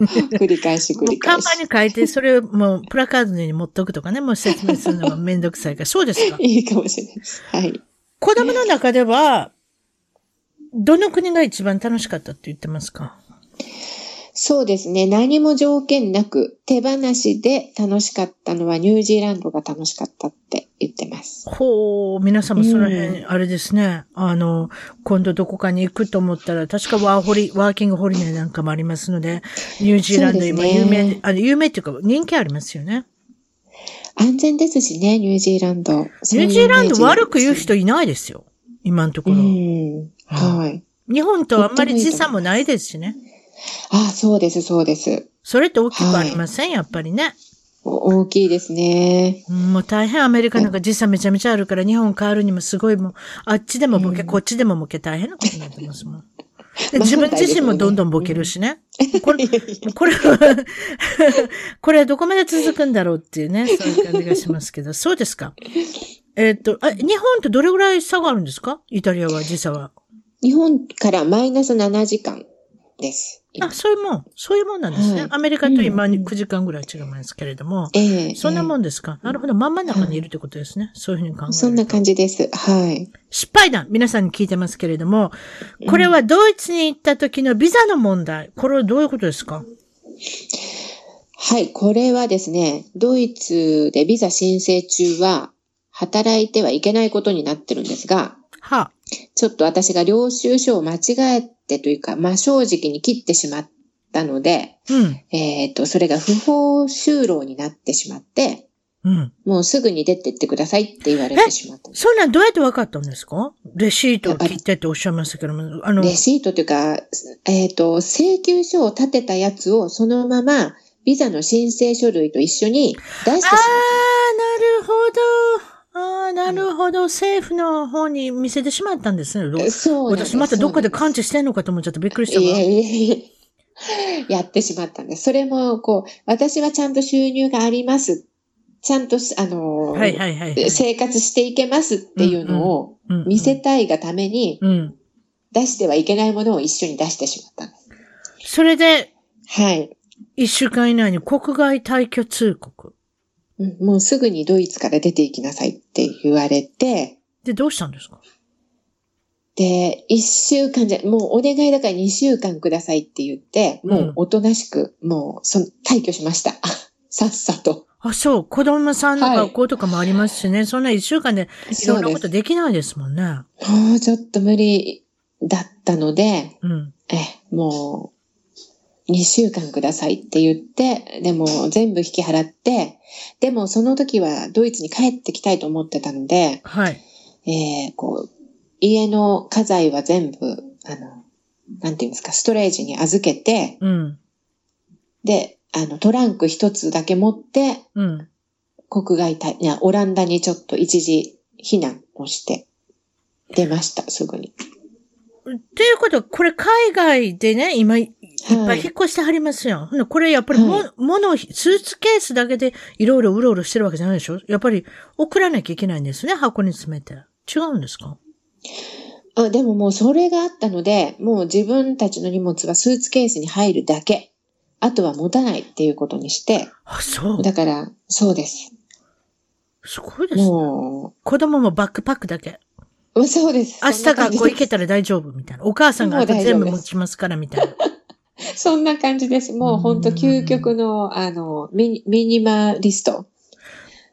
繰り返し繰り返し。看板に書いて、それをもうプラカードに持っとくとかね、もう説明するのがめんどくさいから。そうですか いいかもしれないです。はい。子供の中では、どの国が一番楽しかったって言ってますか？そうですね。何も条件なく手放しで楽しかったのはニュージーランドが楽しかったって言ってます。ほう、皆様その辺、あれですね。うん、あの、今度どこかに行くと思ったら、確かワーホリ、ワーキングホリデーなんかもありますので、ニュージーランド今有名、ね、あの、有名っていうか人気ありますよね。安全ですしね、ニュージーランド。ニュージーランド悪く言う人いないですよ。今のところ。はい。日本とあんまり時差もないですしね。ああ、そうです、そうです。それって大きくありません、はい、やっぱりね。大きいですね。もう大変アメリカなんか時差めちゃめちゃあるから日本変わるにもすごいもう、あっちでもボケ、うん、こっちでもボケ大変なことになってますもん。自分自身もどんどんボケるしね。これ、これは これはどこまで続くんだろうっていうね、そういう感じがしますけど、そうですか。えっ、とあ、日本とどれぐらい差があるんですか？イタリアは時差は。日本からマイナス7時間です。あ、そういうもん、そういうもんなんですね。はい、アメリカと今9時間ぐらい違うんですけれども。ええそんなもんですか？なるほど。真ん中にいるってことですね。はい、そういうふうに考えるそんな感じです。はい。失敗談、皆さんに聞いてますけれども、これはドイツに行った時のビザの問題。これはどういうことですか？はい。これはですね、ドイツでビザ申請中は、働いてはいけないことになってるんですが、はあ、ちょっと私が領収書を間違えてというか、まあ、正直に切ってしまったので、うん、えっ、と、それが不法就労になってしまって、うん、もうすぐに出てってくださいって言われてしまった。そんなんどうやって分かったんですか？レシートを切ってっておっしゃいましたけども、あの。レシートというか、えっ、ー、と、請求書を立てたやつをそのまま、ビザの申請書類と一緒に出してしまった。ああ、なるほど。なるほど。政府の方に見せてしまったんですね。そう私またどっかで感知してんのかと思っちゃってびっくりしたわ。いやいやいややってしまったんです。それも、こう、私はちゃんと収入があります。ちゃんと、あの、はいはいはい、はい、生活していけますっていうのを見せたいがために、出してはいけないものを一緒に出してしまったんです。それで、はい。一週間以内に国外退去通告。もうすぐにドイツから出て行きなさいって言われて。で、どうしたんですか？で、一週間じゃ、もうお願いだから二週間くださいって言って、もうおとなしく、もう、その、退去しました。さっさと。あ、そう。子供さんの学校とかもありますしね。はい、そんな一週間でいろんなことできないですもんね。もうちょっと無理だったので、うん、え、もう、2週間くださいって言って、でも全部引き払って、でもその時はドイツに帰ってきたいと思ってたので、はい。えー、こう、家の家財は全部、あの、なんていうんですか、ストレージに預けて、うん。で、あの、トランク一つだけ持って、うん。国外退、いや、オランダにちょっと一時避難をして、出ました、すぐに。ということは、これ海外でね、今、いっぱい引っ越してはりますよ。はい、これやっぱりも、はい、物、スーツケースだけでいろいろうろうろしてるわけじゃないでしょ？やっぱり送らなきゃいけないんですね、箱に詰めて。違うんですか？あでももうそれがあったので、もう自分たちの荷物はスーツケースに入るだけ。あとは持たないっていうことにして。あ、そう。だから、そうです。すごいですね。もう。子供もバックパックだけ。そうです。明日学校行けたら大丈夫みたいな。お母さんが全部持ちますからみたいな。そんな感じです。もう本当究極の、あのミ、ミニマリスト。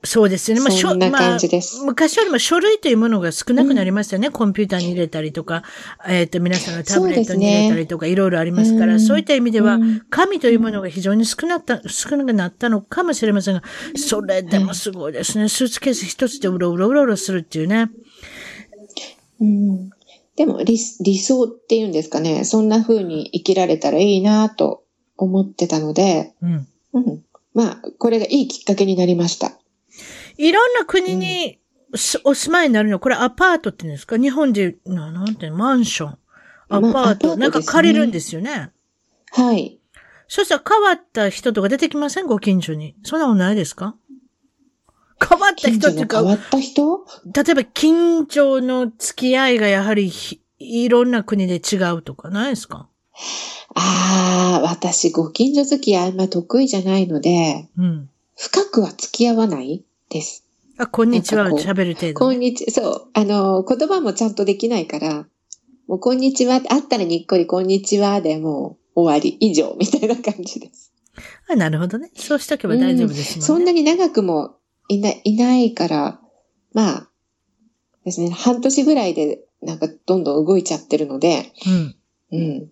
そうですね。まあ、そんな感じです、まあ、昔よりも書類というものが少なくなりましたよね。うん、コンピューターに入れたりとか、えっ、ー、と、皆さんのタブレットに入れたりとか、いろいろありますから、そういった意味では、紙というものが非常に少なった、少なくなったのかもしれませんが、それでもすごいですね。スーツケース一つでうろうろうろうろするっていうね。うん。でも理、理想っていうんですかね。そんな風に生きられたらいいなと思ってたので、うん。うん。まあ、これがいいきっかけになりました。いろんな国にお住まいになるの、これアパートって言うんですか？日本で、ななんてマンション。アパート。まあ、トなんか借りるんですよね。はい。そしたら変わった人とか出てきません？ご近所に。そんなことないですか？変わった人っていうか。変わった人？例えば近所の付き合いがやはりいろんな国で違うとかないですか？ああ、私ご近所付き合いあんま得意じゃないので、うん、深くは付き合わないです。あ、こんにちは、喋る程度。こんにち、そう。あの、言葉もちゃんとできないから、もうこんにちは、あったらにっこりこんにちはでもう終わり、以上、みたいな感じです。あ、なるほどね。そうしとけば大丈夫ですね、うん、そんなに長くもいない、いないから、まあ、ですね、半年ぐらいで、なんかどんどん動いちゃってるので、うん。うん。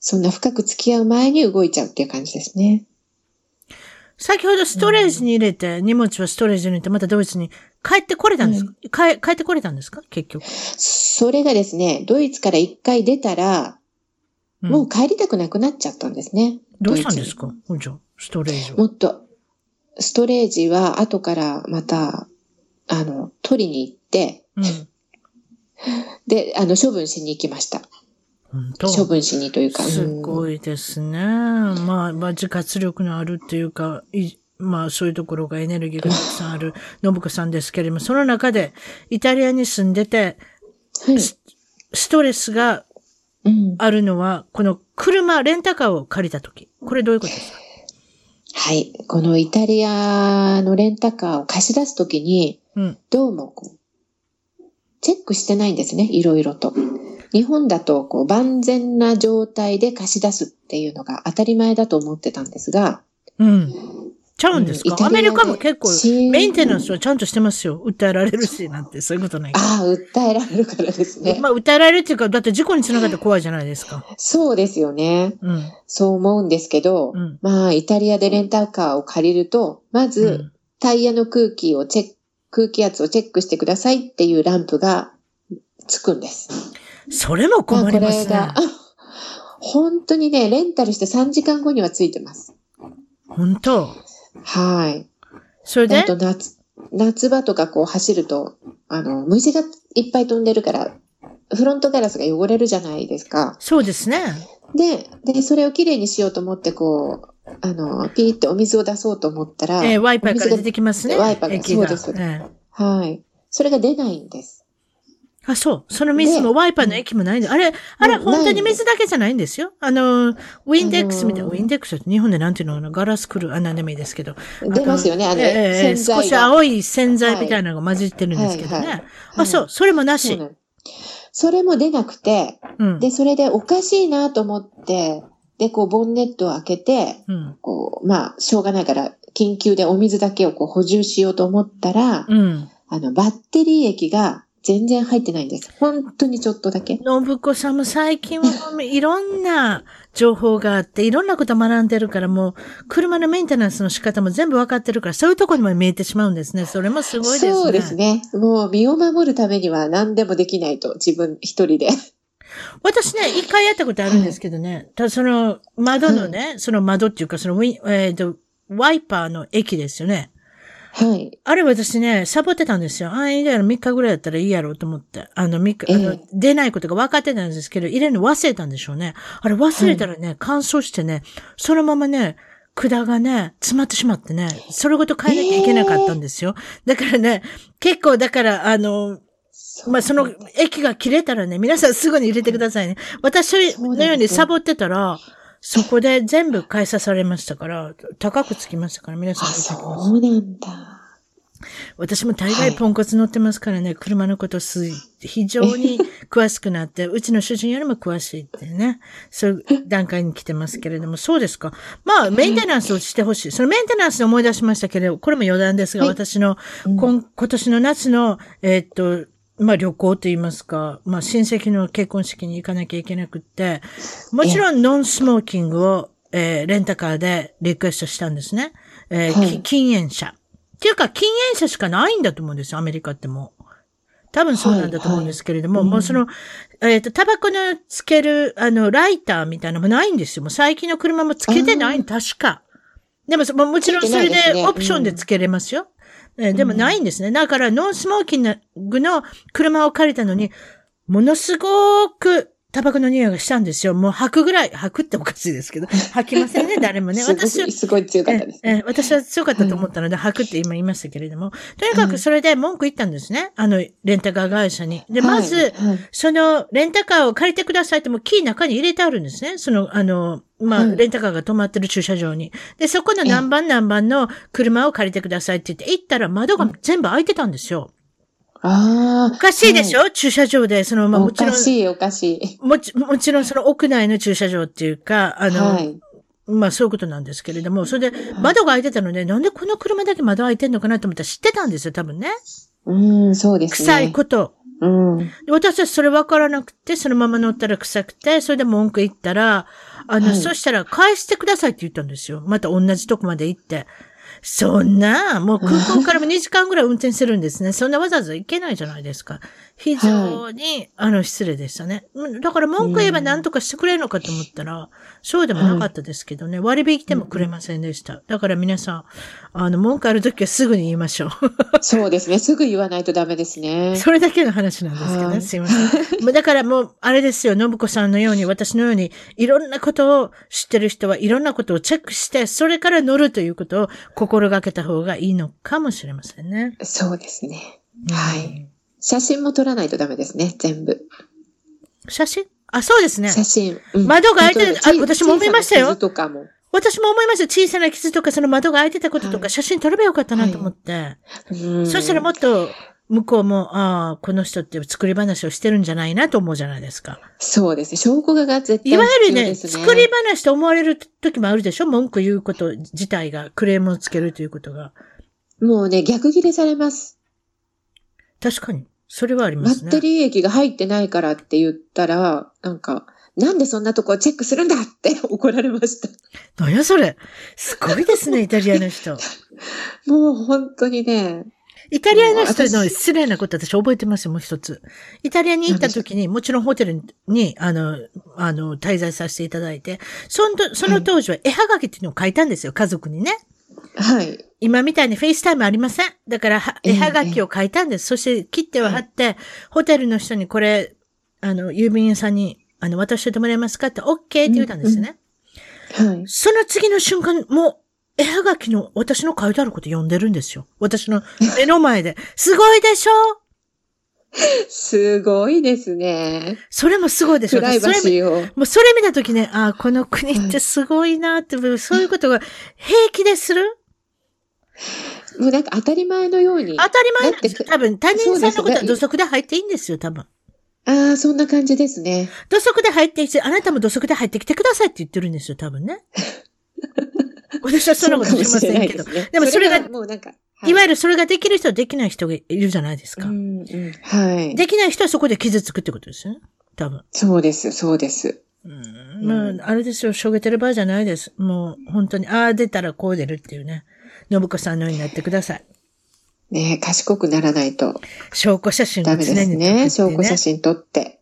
そんな深く付き合う前に動いちゃうっていう感じですね。先ほどストレージに入れて、うん、荷物はストレージに入れて、またドイツに帰ってこれたんですか、うん、帰帰ってこれたんですか？結局。それがですね、ドイツから一回出たら、もう帰りたくなくなっちゃったんですね。どうしたんですか？じゃストレージもっと、ストレージは後からまた、あの、取りに行って、うん、で、あの、処分しに行きました。処分しにというか。すごいですね。まあ、まあ、自活力のあるっていうか、まあ、そういうところがエネルギーがたくさんある、信子さんですけれども、その中で、イタリアに住んでて、はい、ストレスがあるのは、この車、レンタカーを借りたとき。これどういうことですか？はい。このイタリアのレンタカーを貸し出すときに、うん、どうもこう、チェックしてないんですね、いろいろと。日本だとこう万全な状態で貸し出すっていうのが当たり前だと思ってたんですが、うん。ちゃうんですか、うん、アメリカも結構、メンテナンスはちゃんとしてますよ。訴えられるし、なんて、そういうことないああ、訴えられるからですね。まあ、訴えられるっていうか、だって事故につながって怖いじゃないですか。そうですよね。うん、そう思うんですけど、うん、まあ、イタリアでレンタカーを借りると、まず、うん、タイヤの空気をチェック、空気圧をチェックしてくださいっていうランプがつくんです。それも困りますね。これが、本当にね、レンタルして3時間後にはついてます。本当はい。それで？あと夏、夏場とかこう走ると、あの、虫がいっぱい飛んでるから、フロントガラスが汚れるじゃないですか。そうですね。で、で、それをきれいにしようと思って、こう、あの、ピーってお水を出そうと思ったら、えー、ワイパーから出てきますね。ワイパーが、そうです、えー、はい。それが出ないんです。あ、そう。その水もワイパーの液もないんで。あれ、あれ、本当に水だけじゃないんですよ。あの、ウィンデックスみたいな、ウィンデックスって日本でなんていうの？ガラスクル、あ、なんでもいいですけど。出ますよね、あの、えー、少し青い洗剤みたいなのが混じってるんですけどね。あ、そう。それもなし。それも出なくて、うん、で、それでおかしいなと思って、で、こう、ボンネットを開けて、うん、こう、まあ、しょうがないから、緊急でお水だけをこう補充しようと思ったら、うん、あの、バッテリー液が全然入ってないんです。本当にちょっとだけ。信子さんも最近はいろんな情報があって、いろんなこと学んでるから、もう、車のメンテナンスの仕方も全部わかってるから、そういうところにも見えてしまうんですね。それもすごいですね。そうですね。もう、身を守るためには何でもできないと、自分一人で。私ね、一回やったことあるんですけどね、ただその窓のね、その窓っていうか、そのウィ、えっ、ー、と、ワイパーの液ですよね。はい。あれ私ね、サボってたんですよ。ああ、いいやろ、3日ぐらいだったらいいやろうと思って。あの、3日、あの、出ないことが分かってたんですけど、入れるの忘れたんでしょうね。あれ忘れたらね、はい、乾燥してね、そのままね、管がね、詰まってしまってね、それごと変えなきゃいけなかったんですよ。えー、だからね、結構、だから、あの、まあ、その液が切れたらね、皆さんすぐに入れてくださいね。私のようにサボってたら、そこで全部返さされましたから、高くつきましたから、皆さん。そうなんだ。私も大概ポンコツ乗ってますからね、はい、車のことす、非常に 詳しくなって、うちの主人よりも詳しいってね、そういう段階に来てますけれども、そうですか。まあ、メンテナンスをしてほしい。そのメンテナンスで思い出しましたけれど、これも余談ですが、はい、私の、今、今年の夏の、えー、っと、まあ旅行と言いますか、まあ親戚の結婚式に行かなきゃいけなくって、もちろんノンスモーキングを、えー、レンタカーでリクエストしたんですね。えーはい、禁煙者。っていうか禁煙者しかないんだと思うんですよ、アメリカってもう。多分そうなんだと思うんですけれども、はいはい、もうその、えっ、ー、と、タバコのつける、あの、ライターみたいなのもないんですよ。もう最近の車もつけてない、確か。でも、もちろんそれでオプションでつけれますよ。えでもないんですね。だから、ノンスモーキングの車を借りたのに、ものすごくタバコの匂いがしたんですよ。もう吐くぐらい、吐くっておかしいですけど、吐きませんね、誰もね。私は、すごい強かったです、ね、え私は強かったと思ったので、吐くって今言いましたけれども、とにかくそれで文句言ったんですね。あの、レンタカー会社に。で、まず、その、レンタカーを借りてくださいってもキー中に入れてあるんですね。その、あの、まあ、レンタカーが止まってる駐車場に。で、そこの何番何番の車を借りてくださいって言って、行ったら窓が全部開いてたんですよ。ああ。おかしいでしょ、はい、駐車場で、その、まあもちろん。おかしい、おかしい。もち、もちろんその屋内の駐車場っていうか、あの、はい、まあそういうことなんですけれども、それで窓が開いてたので、なんでこの車だけ窓開いてんのかなと思ったら知ってたんですよ、多分ね。うん、そうですね。臭いこと。うん。私はそれ分からなくて、そのまま乗ったら臭くて、それで文句言ったら、あの、はい、そしたら返してくださいって言ったんですよ。また同じとこまで行って。そんな、もう空港からも2時間ぐらい運転するんですね。そんなわざわざ行けないじゃないですか。非常に、はい、あの、失礼でしたね。だから文句言えば何とかしてくれるのかと思ったら、そうでもなかったですけどね、割引でもくれませんでした。だから皆さん、あの、文句あるときはすぐに言いましょう。そうですね。すぐ言わないとダメですね。それだけの話なんですけどね。すいません。だからもう、あれですよ、信子さんのように、私のように、いろんなことを知ってる人はいろんなことをチェックして、それから乗るということを心がけた方がいいのかもしれませんね。そうですね。はい。写真も撮らないとダメですね、全部。写真？あ、そうですね。写真。うん、窓が開いてる、あ、私も思いましたよ。とかも。私も思いました。小さな傷とか、その窓が開いてたこととか、写真撮ればよかったなと思って。はい、そしたらもっと、向こうも、ああ、この人って作り話をしてるんじゃないなと思うじゃないですか。そうですね。証拠が絶対、ね、いわゆるね、作り話と思われる時もあるでしょ？文句言うこと自体が、クレームをつけるということが。もうね、逆切れされます。確かに。それはありますね。バッテリー液が入ってないからって言ったら、なんか、なんでそんなとこチェックするんだって 怒られました。何やそれ。すごいですね、イタリアの人。もう本当にね。イタリアの人の失礼なこと私覚えてますよ、もう一つ。イタリアに行った時に、もちろんホテルに、あの、あの、滞在させていただいて、その、その当時は絵はがきっていうのを書いたんですよ、家族にね。はい。今みたいに FaceTimeありません。だから、絵はがきを書いたんです。そして切っては貼って、はい、ホテルの人にこれ、あの、郵便屋さんに、あの、渡してもらえますかって、OK って言ったんですね。うんうん、はい。その次の瞬間、もう、絵はがきの私の書いてあること読んでるんですよ。私の 目の前で。すごいでしょ？すごいですね。それもすごいでしょ。プライバシーを。もうそれ見たときね、ああ、この国ってすごいなって、そういうことが平気でする？もうなんか当たり前のように。当たり前なんです多分、他人さんのことは土足で入っていいんですよ、多分。ああ、そんな感じですね。土足で入ってきて、あなたも土足で入ってきてくださいって言ってるんですよ、多分ね。私はそんなことしませんけど。でね、でもそれが、もうなんか、はい、いわゆるそれができる人はできない人がいるじゃないですか。うんうん、はい。できない人はそこで傷つくってことですよね。多分。そうです、そうです。うん、まあ、あれですよ、しょげてる場合じゃないです。もう、本当に、ああ、出たらこう出るっていうね。信子さんのようになってください。ね賢くならないと。証拠写真ダメですね。証拠写真撮って。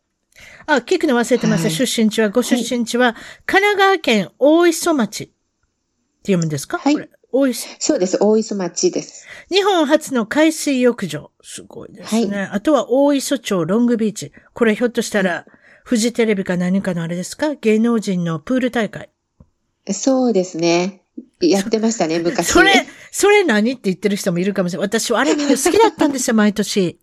あ、聞くの忘れてました。はい、出身地は、ご出身地は、神奈川県大磯町って読むんですか、はい、大大磯そうです。大磯町です。日本初の海水浴場。すごいですね。はい、あとは大磯町ロングビーチ。これひょっとしたら、フジテレビか何かのあれですか？芸能人のプール大会。そうですね。やってましたね、昔。それ、それ何って言ってる人もいるかもしれない。私はあれみんな好きだったんですよ、毎年。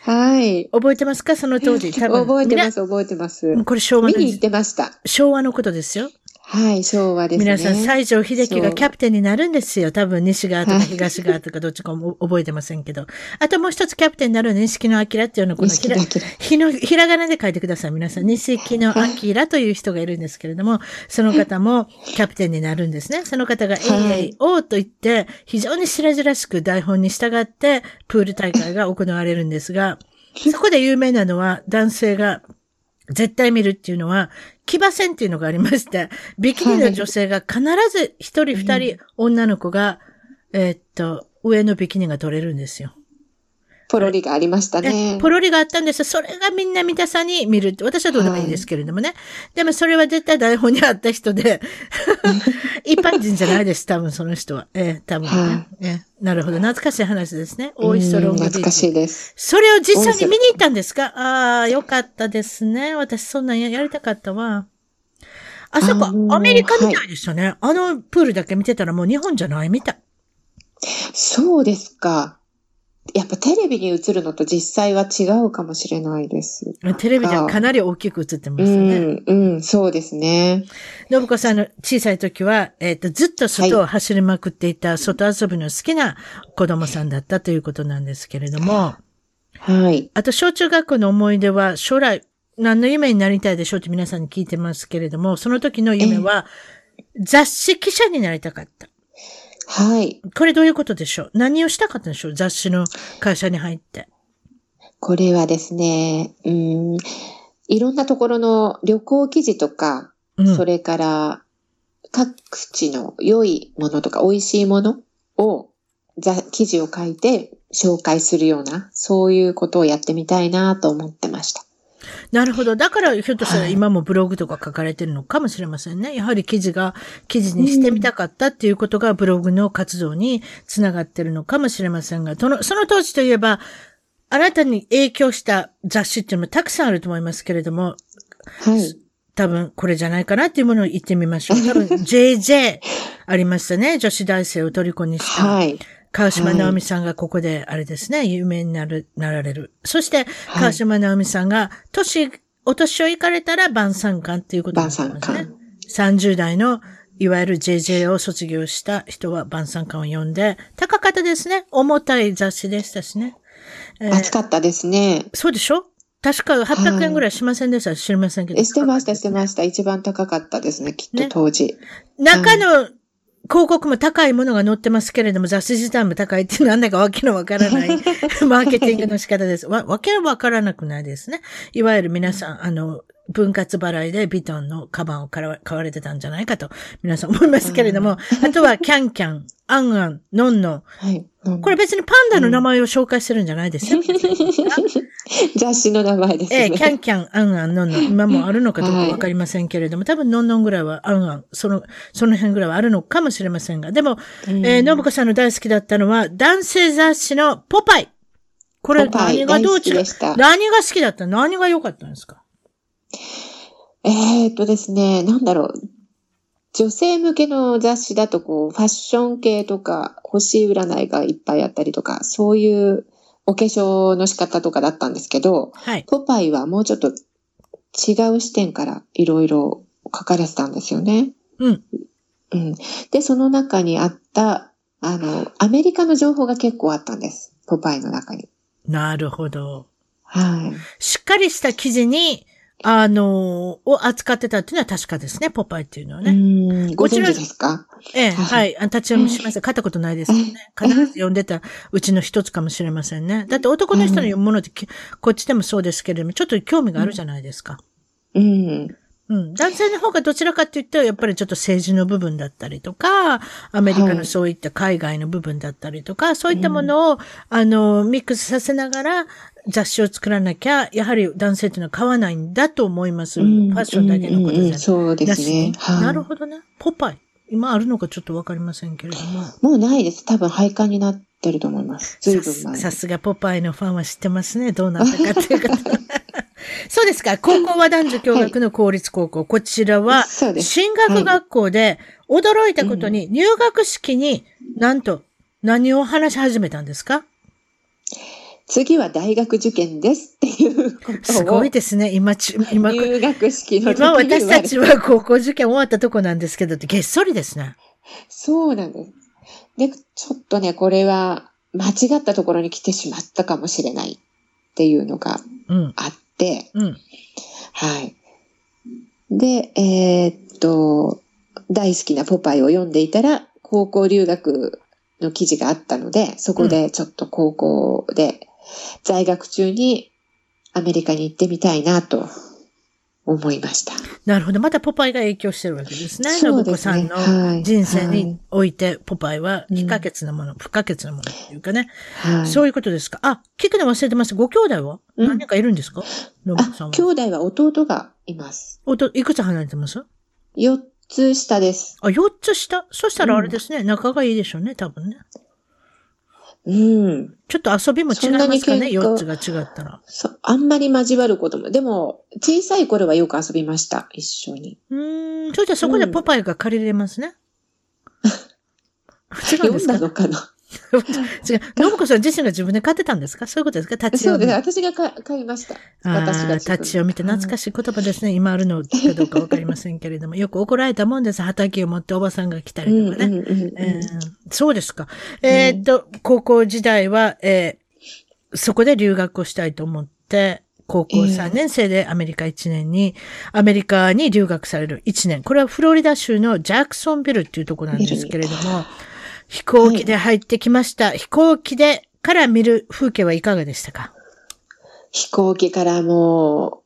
はい。覚えてますか？その当時。多分覚えてます、覚えてます。これ昭和の。見に行ってました。昭和のことですよ。はい、昭和ですね。皆さん、西城秀樹がキャプテンになるんですよ。多分、西側とか東側とかどっちかも覚えてませんけど。あともう一つキャプテンになる錦野明っていうのこのひら、ひの、ひらがなで書いてください。皆さん、錦野明という人がいるんですけれども、その方もキャプテンになるんですね。その方が AAO と言って、非常に白々しく台本に従って、プール大会が行われるんですが、そこで有名なのは男性が絶対見るっていうのは、騎馬戦っていうのがありまして、ビキニの女性が必ず一人二人女の子が、えー、っと、上のビキニが取れるんですよ。ポロリがありましたね。ポロリがあったんですそれがみんな見たさに見るって、私はどうでもいいんですけれどもね。はい、でもそれは絶対台本にあった人で、一般人じゃないです、多分その人は。えー、多分ね、はい、えー、なるほど。懐かしい話ですね。大磯ロングビーチ。懐かしいです。それを実際に見に行ったんですか？ああ、よかったですね。私そんなんやりたかったわ。あそこ、アメリカみたいでしたね、はい。あのプールだけ見てたらもう日本じゃないみたい。そうですか。やっぱテレビに映るのと実際は違うかもしれないです。テレビじゃかなり大きく映ってますね。うん、うん、そうですね。信子さんの小さい時は、えっ、ー、と、ずっと外を走りまくっていた、外遊びの好きな子供さんだったということなんですけれども。はい。あと、小中学校の思い出は、将来、何の夢になりたいでしょうって皆さんに聞いてますけれども、その時の夢は、雑誌記者になりたかった。はい。これどういうことでしょう？何をしたかったんでしょう？雑誌の会社に入って。これはですね、うん、いろんなところの旅行記事とか、うん、それから各地の良いものとか美味しいものを、記事を書いて紹介するような、そういうことをやってみたいなと思ってました。なるほど。だから、ひょっとしたら今もブログとか書かれてるのかもしれませんね。やはり記事が、記事にしてみたかったっていうことがブログの活動につながってるのかもしれませんが、その、その当時といえば、あなたに影響した雑誌っていうのもたくさんあると思いますけれども、はい。多分これじゃないかなっていうものを言ってみましょう。多分 JJ ありましたね。女子大生を虜にした。はい。川島直美さんがここで、あれですね、有名になる、なられる。そして、川島直美さんが、年、お年を行かれたら晩餐館っていうことですね。晩餐館。30代の、いわゆる JJ を卒業した人は晩餐館を読んで、高かったですね。重たい雑誌でしたしね。えー、暑かったですね。そうでしょ？確か800円ぐらいしませんでした、はい、知りませんけど。してました、してました。一番高かったですね、きっと当時。ね、中の広告も高いものが載ってますけれども、雑誌自体も高いってなんだかわけのわからない マーケティングの仕方です。わ、わけのわからなくないですね。いわゆる皆さん、あの、分割払いでビトンのカバンを買われてたんじゃないかと、皆さん思いますけれども、あとはキャンキャン、アンアン、ノンノン。はい。これ別にパンダの名前を紹介してるんじゃないですよ。雑誌の名前ですね。ええ、キャンキャン、アンアン、ノンノン。今もあるのかどうかわかりませんけれども、はい、多分ノンノンぐらいはアンアン、その、その辺ぐらいはあるのかもしれませんが、でも、うん、えー、信子さんの大好きだったのは、男性雑誌のポパイ。これ何がどう違う？何が好きだった？何が良かったんですか？えー、っとですね、なんだろう。女性向けの雑誌だとこう、ファッション系とか、星占いがいっぱいあったりとか、そういうお化粧の仕方とかだったんですけど、はい、ポパイはもうちょっと違う視点からいろいろ書かれてたんですよね。うん。うん。で、その中にあった、あの、アメリカの情報が結構あったんです。ポパイの中に。なるほど。はい。しっかりした記事に、あの、を扱ってたっていうのは確かですね、ポパイっていうのはね。うん。ご存知ですか？ええ、はい。立ち読みしました。買ったことないですけどね。必ず読んでたうちの一つかもしれませんね。だって男の人の読むものって、こっちでもそうですけれども、ちょっと興味があるじゃないですか。うん。うん。男性の方がどちらかって言ったら、やっぱりちょっと政治の部分だったりとか、アメリカのそういった海外の部分だったりとか、はい、そういったものを、あの、ミックスさせながら、雑誌を作らなきゃ、やはり男性っていうのは買わないんだと思います。うん、ファッションだけのことじゃない。うん、そうですね。はい、なるほどね。ポパイ。今あるのかちょっとわかりませんけれども。もうないです。多分廃刊になってると思います。随分前。さすがポパイのファンは知ってますね。どうなったかっていうこと。そうですか。高校は男女共学の公立高校。はい、こちらは、進学学校で、驚いたことに、入学式になんと何を話し始めたんですか？次は大学受験ですっていうことを。すごいですね。今、今、入学式の今私たちは高校受験終わったとこなんですけど、げっそりですね。そうなんです。で、ちょっとね、これは間違ったところに来てしまったかもしれないっていうのがあって、うんうん、はい。で、えー、っと、大好きなポパイを読んでいたら、高校留学の記事があったので、そこでちょっと高校で在学中にアメリカに行ってみたいなと思いました。なるほど。またポパイが影響してるわけですね。そうですね。信子さんの人生において、ポパイは不可欠なもの、うん、不可欠なものっていうかね、はい。そういうことですか？あ、聞くの忘れてます。ご兄弟は、何人かいるんですか？信子さんは。兄弟は弟がいます。弟、いくつ離れてます ?4 つ下です。あ、4つ下？そしたらあれですね、うん、仲がいいでしょうね、多分ね。うん。ちょっと遊びも違いますかね、4つが違ったら。そう、あんまり交わることも。でも、小さい頃はよく遊びました、一緒に。うん。それじゃそこでポパイが借りれますね。うん、違うんですか？読んだのかな？違う。信子さん自身が自分で買ってたんですか？そういうことですか？立ち読み。そうです。私が買いました。私が。立ち読みって懐かしい言葉ですね。今あるのかどうかわかりませんけれども。よく怒られたもんです。畑を持っておばさんが来たりとかね。そうですか。えー、っと、高校時代は、えー、そこで留学をしたいと思って、高校3年生でアメリカ1年に、アメリカに留学される1年。これはフロリダ州のジャクソンビルっていうところなんですけれども、飛行機で入ってきました。はい、飛行機でから見る風景はいかがでしたか？飛行機からも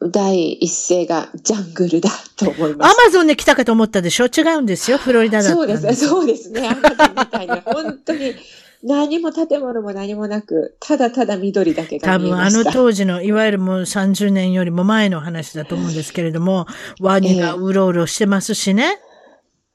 う、第一声がジャングルだと思います。アマゾンで来たかと思ったでしょ？違うんですよ。フロリダだそうですね。そうですね。アマゾンみたいな。本当に。何も建物も何もなく、ただただ緑だけが見えました。多分あの当時の、いわゆるもう30年よりも前の話だと思うんですけれども、ワニがうろうろしてますしね。えー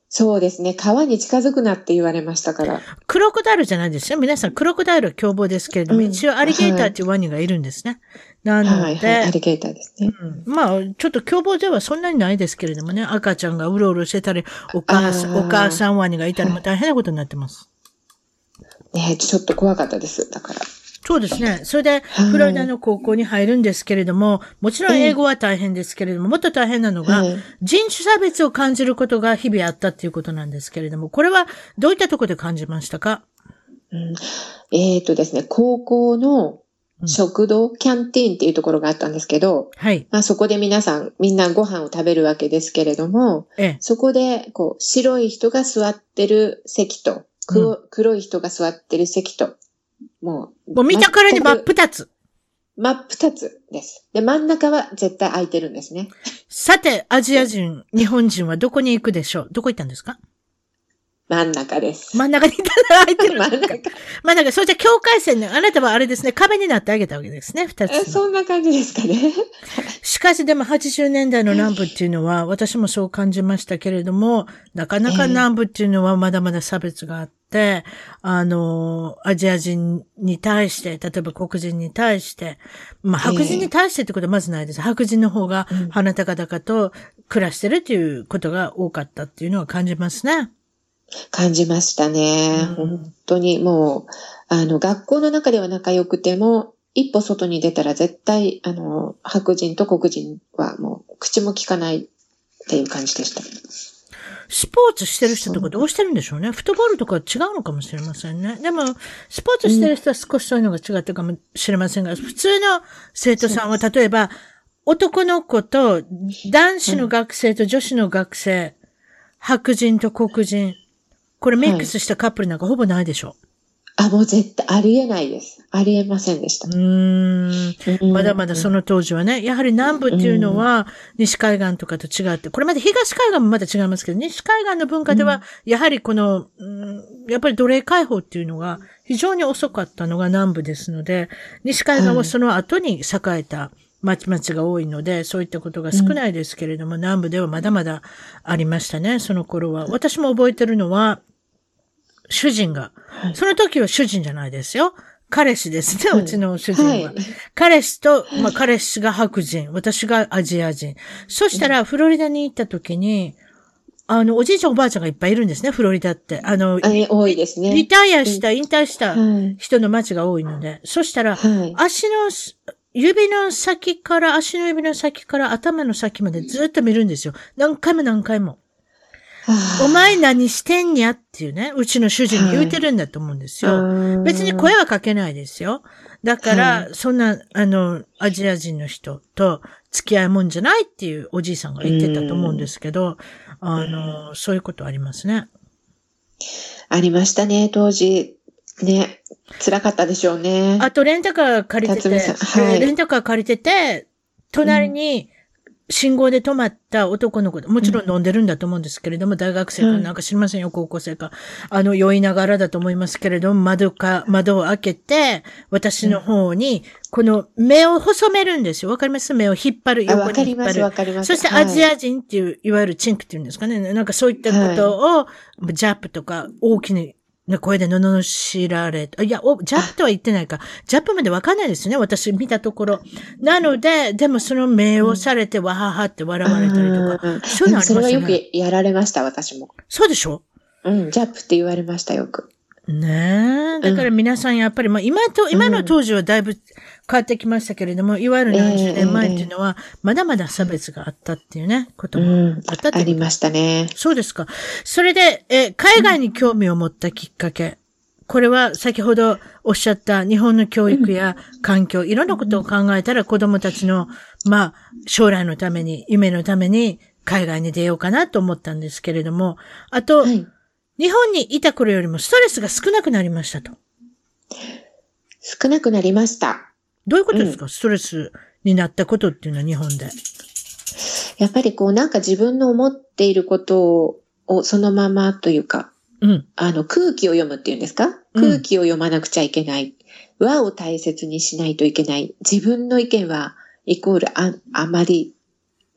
そうですね。川に近づくなって言われましたから。クロコダイルじゃないですよ。皆さん、クロコダイルは凶暴ですけれども、うん、一応アリゲーターっていうワニがいるんですね。はい、なので、はいはい、アリゲーターですね。うん、まあ、ちょっと凶暴ではそんなにないですけれどもね、赤ちゃんがうろうろしてたり、お母さん、お母さんワニがいたりも大変なことになってます。ねちょっと怖かったです。だから。そうですね。それで、フロリダの高校に入るんですけれども、もちろん英語は大変ですけれども、もっと大変なのが、人種差別を感じることが日々あったっていうことなんですけれども、これはどういったところで感じましたか、うん、えっ、ー、とですね、高校の食堂、うん、キャンティーンっていうところがあったんですけど、はい。まあそこで皆さん、みんなご飯を食べるわけですけれども、ええ、そこで、こう、白い人が座ってる席と、黒い人が座ってる席と、もう。もう見たからに真っ二つ。真っ二つです。で、真ん中は絶対空いてるんですね。さて、アジア人、日本人はどこに行くでしょう？どこ行ったんですか？真ん中です。真ん中にいたら空いてる。真ん中。真ん中。それじゃ境界線ね。あなたはあれですね、壁になってあげたわけですね、二つ。そんな感じですかね。しかしでも80年代の南部っていうのは、私もそう感じましたけれども、なかなか南部っていうのはまだまだ差別があって、あの、アジア人に対して、例えば黒人に対して、まあ白人に対してってことはまずないです。白人の方が鼻高々と暮らしてるっていうことが多かったっていうのは感じますね。感じましたね。うん、本当にもう、あの、学校の中では仲良くても、一歩外に出たら絶対、あの、白人と黒人はもう口も利かないっていう感じでした。スポーツしてる人とかどうしてるんでしょうね。フットボールとか違うのかもしれませんね。でも、スポーツしてる人は少しそういうのが違ってるかもしれませんが、普通の生徒さんは例えば、男の子と男子の学生と女子の学生、白人と黒人、これミックスしたカップルなんかほぼないでしょ。あ、もう絶対ありえないです。ありえませんでした。うん。まだまだその当時はね、やはり南部っていうのは西海岸とかと違って、これまで東海岸もまだ違いますけど、西海岸の文化では、やはりこの、うん、やっぱり奴隷解放っていうのが非常に遅かったのが南部ですので、西海岸はその後に栄えた、町々が多いので、そういったことが少ないですけれども、うん、南部ではまだまだありましたね、その頃は。私も覚えてるのは、主人が、その時は主人じゃないですよ。彼氏ですね、うちの主人は。はい、彼氏と、まあ、彼氏が白人、私がアジア人。そしたら、フロリダに行った時に、あの、おじいちゃんおばあちゃんがいっぱいいるんですね、フロリダって。あの、多いですね。リタイアした、引退した人の街が多いので。はい、そしたら、はい、足の、指の先から、足の指の先から頭の先までずっと見るんですよ。何回も何回も。お前何してんやっていうね、うちの主人に言うてるんだと思うんですよ。はい、別に声はかけないですよ。だから、はい、そんな、あの、アジア人の人と付き合いもんじゃないっていうおじいさんが言ってたと思うんですけど、あの、そういうことありますね。ありましたね、当時。ね。辛かったでしょうね。あと、レンタカー借りてて、はい、レンタカー借りてて、隣に、信号で止まった男の子もちろん飲んでるんだと思うんですけれども、うん、大学生かなんか知りませんよ、高校生か。あの、酔いながらだと思いますけれども、窓か、窓を開けて、私の方に、この目を細めるんですよ。わかります？目を引っ張る、横に引っ張る。わかります、そしてアジア人っていう、いわゆるチンクっていうんですかね。なんかそういったことを、はい、ジャップとか大きにね、声で罵られた。いや、お、ジャップとは言ってないか。ジャップまでわかんないですね。私見たところ。なので、でもその目をされて、わははって笑われたりとか。そういうのありますね。それはよくやられました、私も。そうでしょ？うん、ジャップって言われました、よく。ねえ。だから皆さんやっぱり、まあ今と、今の当時はだいぶ変わってきましたけれども、いわゆる何十年前っていうのは、まだまだ差別があったっていうね、こともあったって、ありましたね。そうですか。それで、え、海外に興味を持ったきっかけ。これは先ほどおっしゃった日本の教育や環境、いろんなことを考えたら子供たちの、まあ、将来のために、夢のために海外に出ようかなと思ったんですけれども、あと、はい日本にいた頃よりもストレスが少なくなりましたと。少なくなりました。どういうことですか、うん、ストレスになったことっていうのは日本で。やっぱりこうなんか自分の思っていることをそのままというか、うん、あの空気を読むっていうんですか？空気を読まなくちゃいけない。うん、和を大切にしないといけない。自分の意見はイコールああまり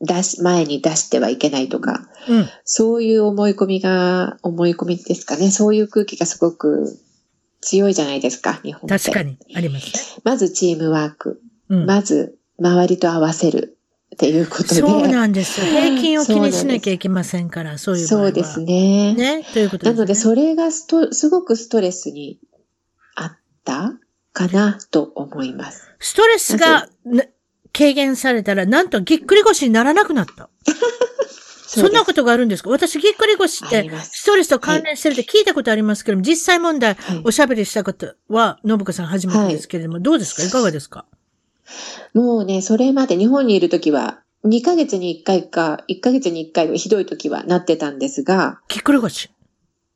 出し、前に出してはいけないとか、うん、そういう思い込みが、思い込みですかね。そういう空気がすごく強いじゃないですか、日本って。確かに、あります、まずチームワーク。うん、まず、周りと合わせる。っていうことで。そうなんですよ。平均を気にしなきゃいけませんから、そういうそうですね。ね。ということです、ね、なので、それがスト、すごくストレスにあったかなと思います。ストレスが、軽減されたら、なんとぎっくり腰にならなくなった。そんなことがあるんですか？私、ぎっくり腰って、ストレスと関連してるって聞いたことありますけども、はい、実際問題、おしゃべりしたことは、信子さん初めてですけれども、はい、どうですか？いかがですか？もうね、それまで日本にいるときは、2ヶ月に1回か、1ヶ月に1回ひどいときはなってたんですが。ぎっくり腰。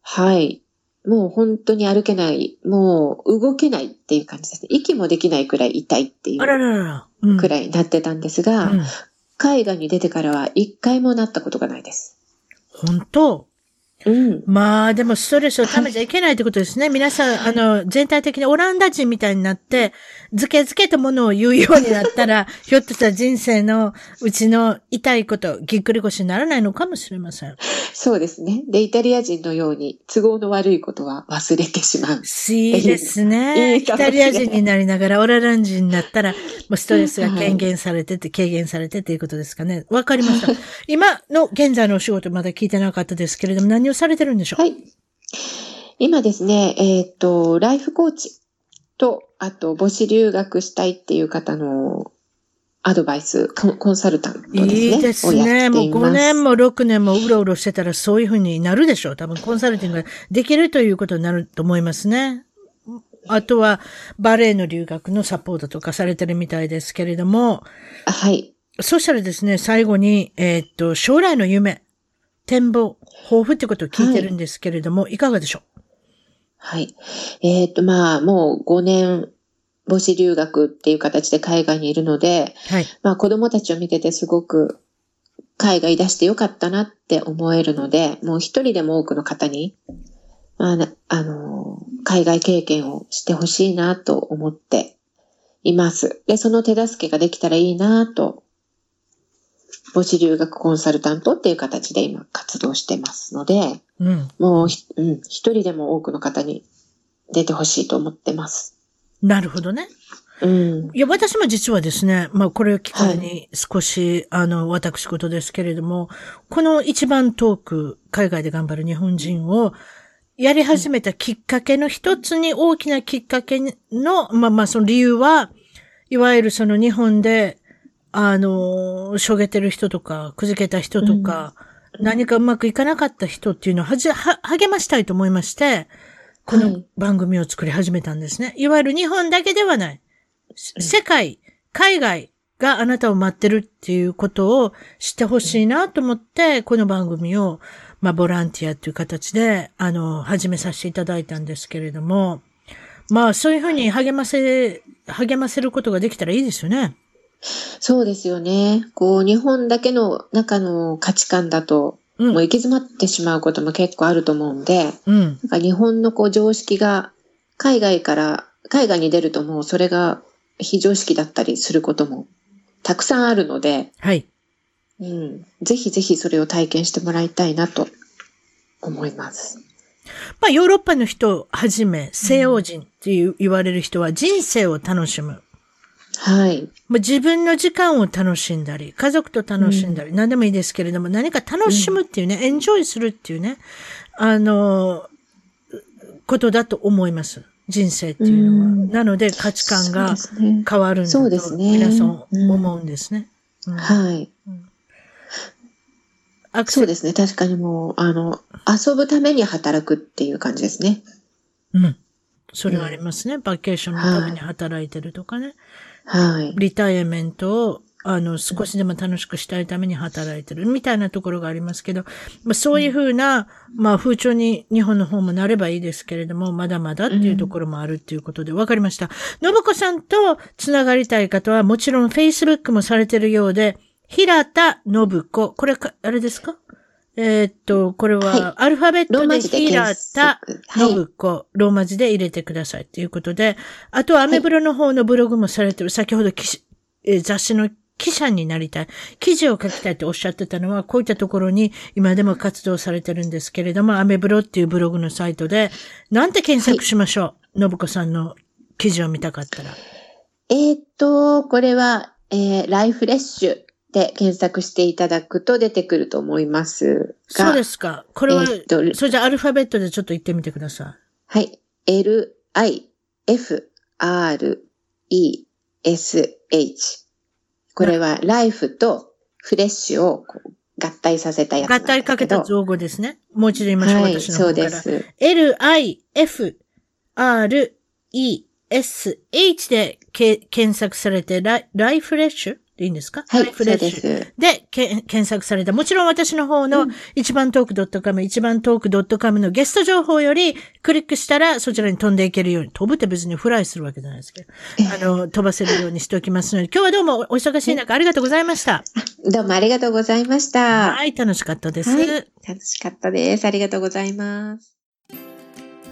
はい。もう本当に歩けない、もう動けないっていう感じですね。息もできないくらい痛いっていうくらいになってたんですが、うん、海外に出てからは一回もなったことがないです。本当？うん。まあ、でもストレスを溜めちゃいけないってことですね。はい、皆さん、あの、全体的にオランダ人みたいになって、ずけずけとものを言うようになったら、ひょっとしたら人生のうちの痛いこと、ぎっくり腰にならないのかもしれません。そうですね。で、イタリア人のように都合の悪いことは忘れてしまう。いいですね。イタリア人になりながらオララン人になったら、もうストレスが軽減されてて、軽減されてっていうことですかね。わかりました。今の現在のお仕事まだ聞いてなかったですけれども、何をされてるんでしょう？はい。今ですね、えっ、と、ライフコーチと、あと、母子留学したいっていう方のアドバイス、コンサルタントですね。いいですね。もう5年も6年もうろうろしてたらそういうふうになるでしょう。多分コンサルティングができるということになると思いますね。あとは、バレエの留学のサポートとかされてるみたいですけれども。はい。そしたらですね、最後に、えー、っと、将来の夢、展望、抱負ってことを聞いてるんですけれども、はい、いかがでしょう？はい。えー、っと、まあ、もう5年、母子留学っていう形で海外にいるので、はい、まあ子供たちを見ててすごく海外出してよかったなって思えるので、もう一人でも多くの方に、まあ、あの、海外経験をしてほしいなと思っています。で、その手助けができたらいいなと、母子留学コンサルタントっていう形で今活動してますので、うん、もう、うん、一人でも多くの方に出てほしいと思ってます。なるほどね。うん。いや、私も実はですね、まあ、これを機会に少し、はい、あの、私事ですけれども、この一番遠く、海外で頑張る日本人を、やり始めたきっかけの一つに大きなきっかけの、まあまあその理由は、いわゆるその日本で、あの、しょげてる人とか、くじけた人とか、うん、何かうまくいかなかった人っていうのをはじ、は、励ましたいと思いまして、この番組を作り始めたんですね。はい、いわゆる日本だけではない。世界、海外があなたを待ってるっていうことを知ってほしいなと思って、この番組をまあ、ボランティアっていう形で、あの、始めさせていただいたんですけれども、まあ、そういうふうに励ませ、励ませることができたらいいですよね。そうですよね。こう、日本だけの中の価値観だと、もう行き詰まってしまうことも結構あると思うんで、うん、なんか日本のこう常識が海外から、海外に出るともうそれが非常識だったりすることもたくさんあるので、はい。うん、ぜひぜひそれを体験してもらいたいなと思います。まあ、ヨーロッパの人をはじめ、西洋人っていう言われる人は人生を楽しむ。はい。まあ、自分の時間を楽しんだり、家族と楽しんだり、うん、何でもいいですけれども、何か楽しむっていうね、うん、エンジョイするっていうね、あの、ことだと思います。人生っていうのは。うん、なので価値観が変わるんだと、皆さん思うんですね。はい。そうですね。確かにもう、あの、遊ぶために働くっていう感じですね。うん。それはありますね。うん、バケーションのために働いてるとかね。はい。はいリタイアメントを、あの、少しでも楽しくしたいために働いてるみたいなところがありますけど、まあ、そういうふうな、まあ、風潮に日本の方もなればいいですけれども、まだまだっていうところもあるっていうことで、わかりました。信子さんと繋がりたい方は、もちろん Facebook もされてるようで、平田信子。これか、あれですか？えー、っと、これは、アルファベットで平田信子、ローマ字で入れてくださいということで、あとはアメブロの方のブログもされてる、先ほどえ雑誌の記者になりたい、記事を書きたいっておっしゃってたのは、こういったところに今でも活動されてるんですけれども、アメブロっていうブログのサイトで、なんて検索しましょう、はい、信子さんの記事を見たかったら。えー、っと、これは、えー、ライフレッシュで検索していただくと出てくると思いますが。そうですか。これは、えー、とそれじゃアルファベットでちょっと言ってみてください。はい。L, I, F, R, E, S, H。これはライフとフレッシュを合体させたやつ合体かけた造語ですね。もう一度言いましょう、はい、私の方から。そうです。L, I, F, R, E, S, H で検索されてライ、ライフレッシュでいいんですか？はい、フレッシュ。で、検索された。もちろん私の方の一番トーク .com、一番トーク .com のゲスト情報よりクリックしたらそちらに飛んでいけるように、飛ぶって別にフライするわけじゃないですけど、あの、飛ばせるようにしておきますので、今日はどうもお忙しい中ありがとうございました。どうもありがとうございました。はい、楽しかったです、はい。楽しかったです。ありがとうございます。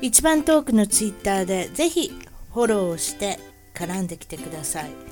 一番トークのツイッターでぜひフォローして絡んできてください。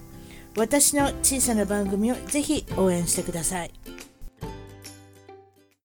私の小さな番組をぜひ応援してください。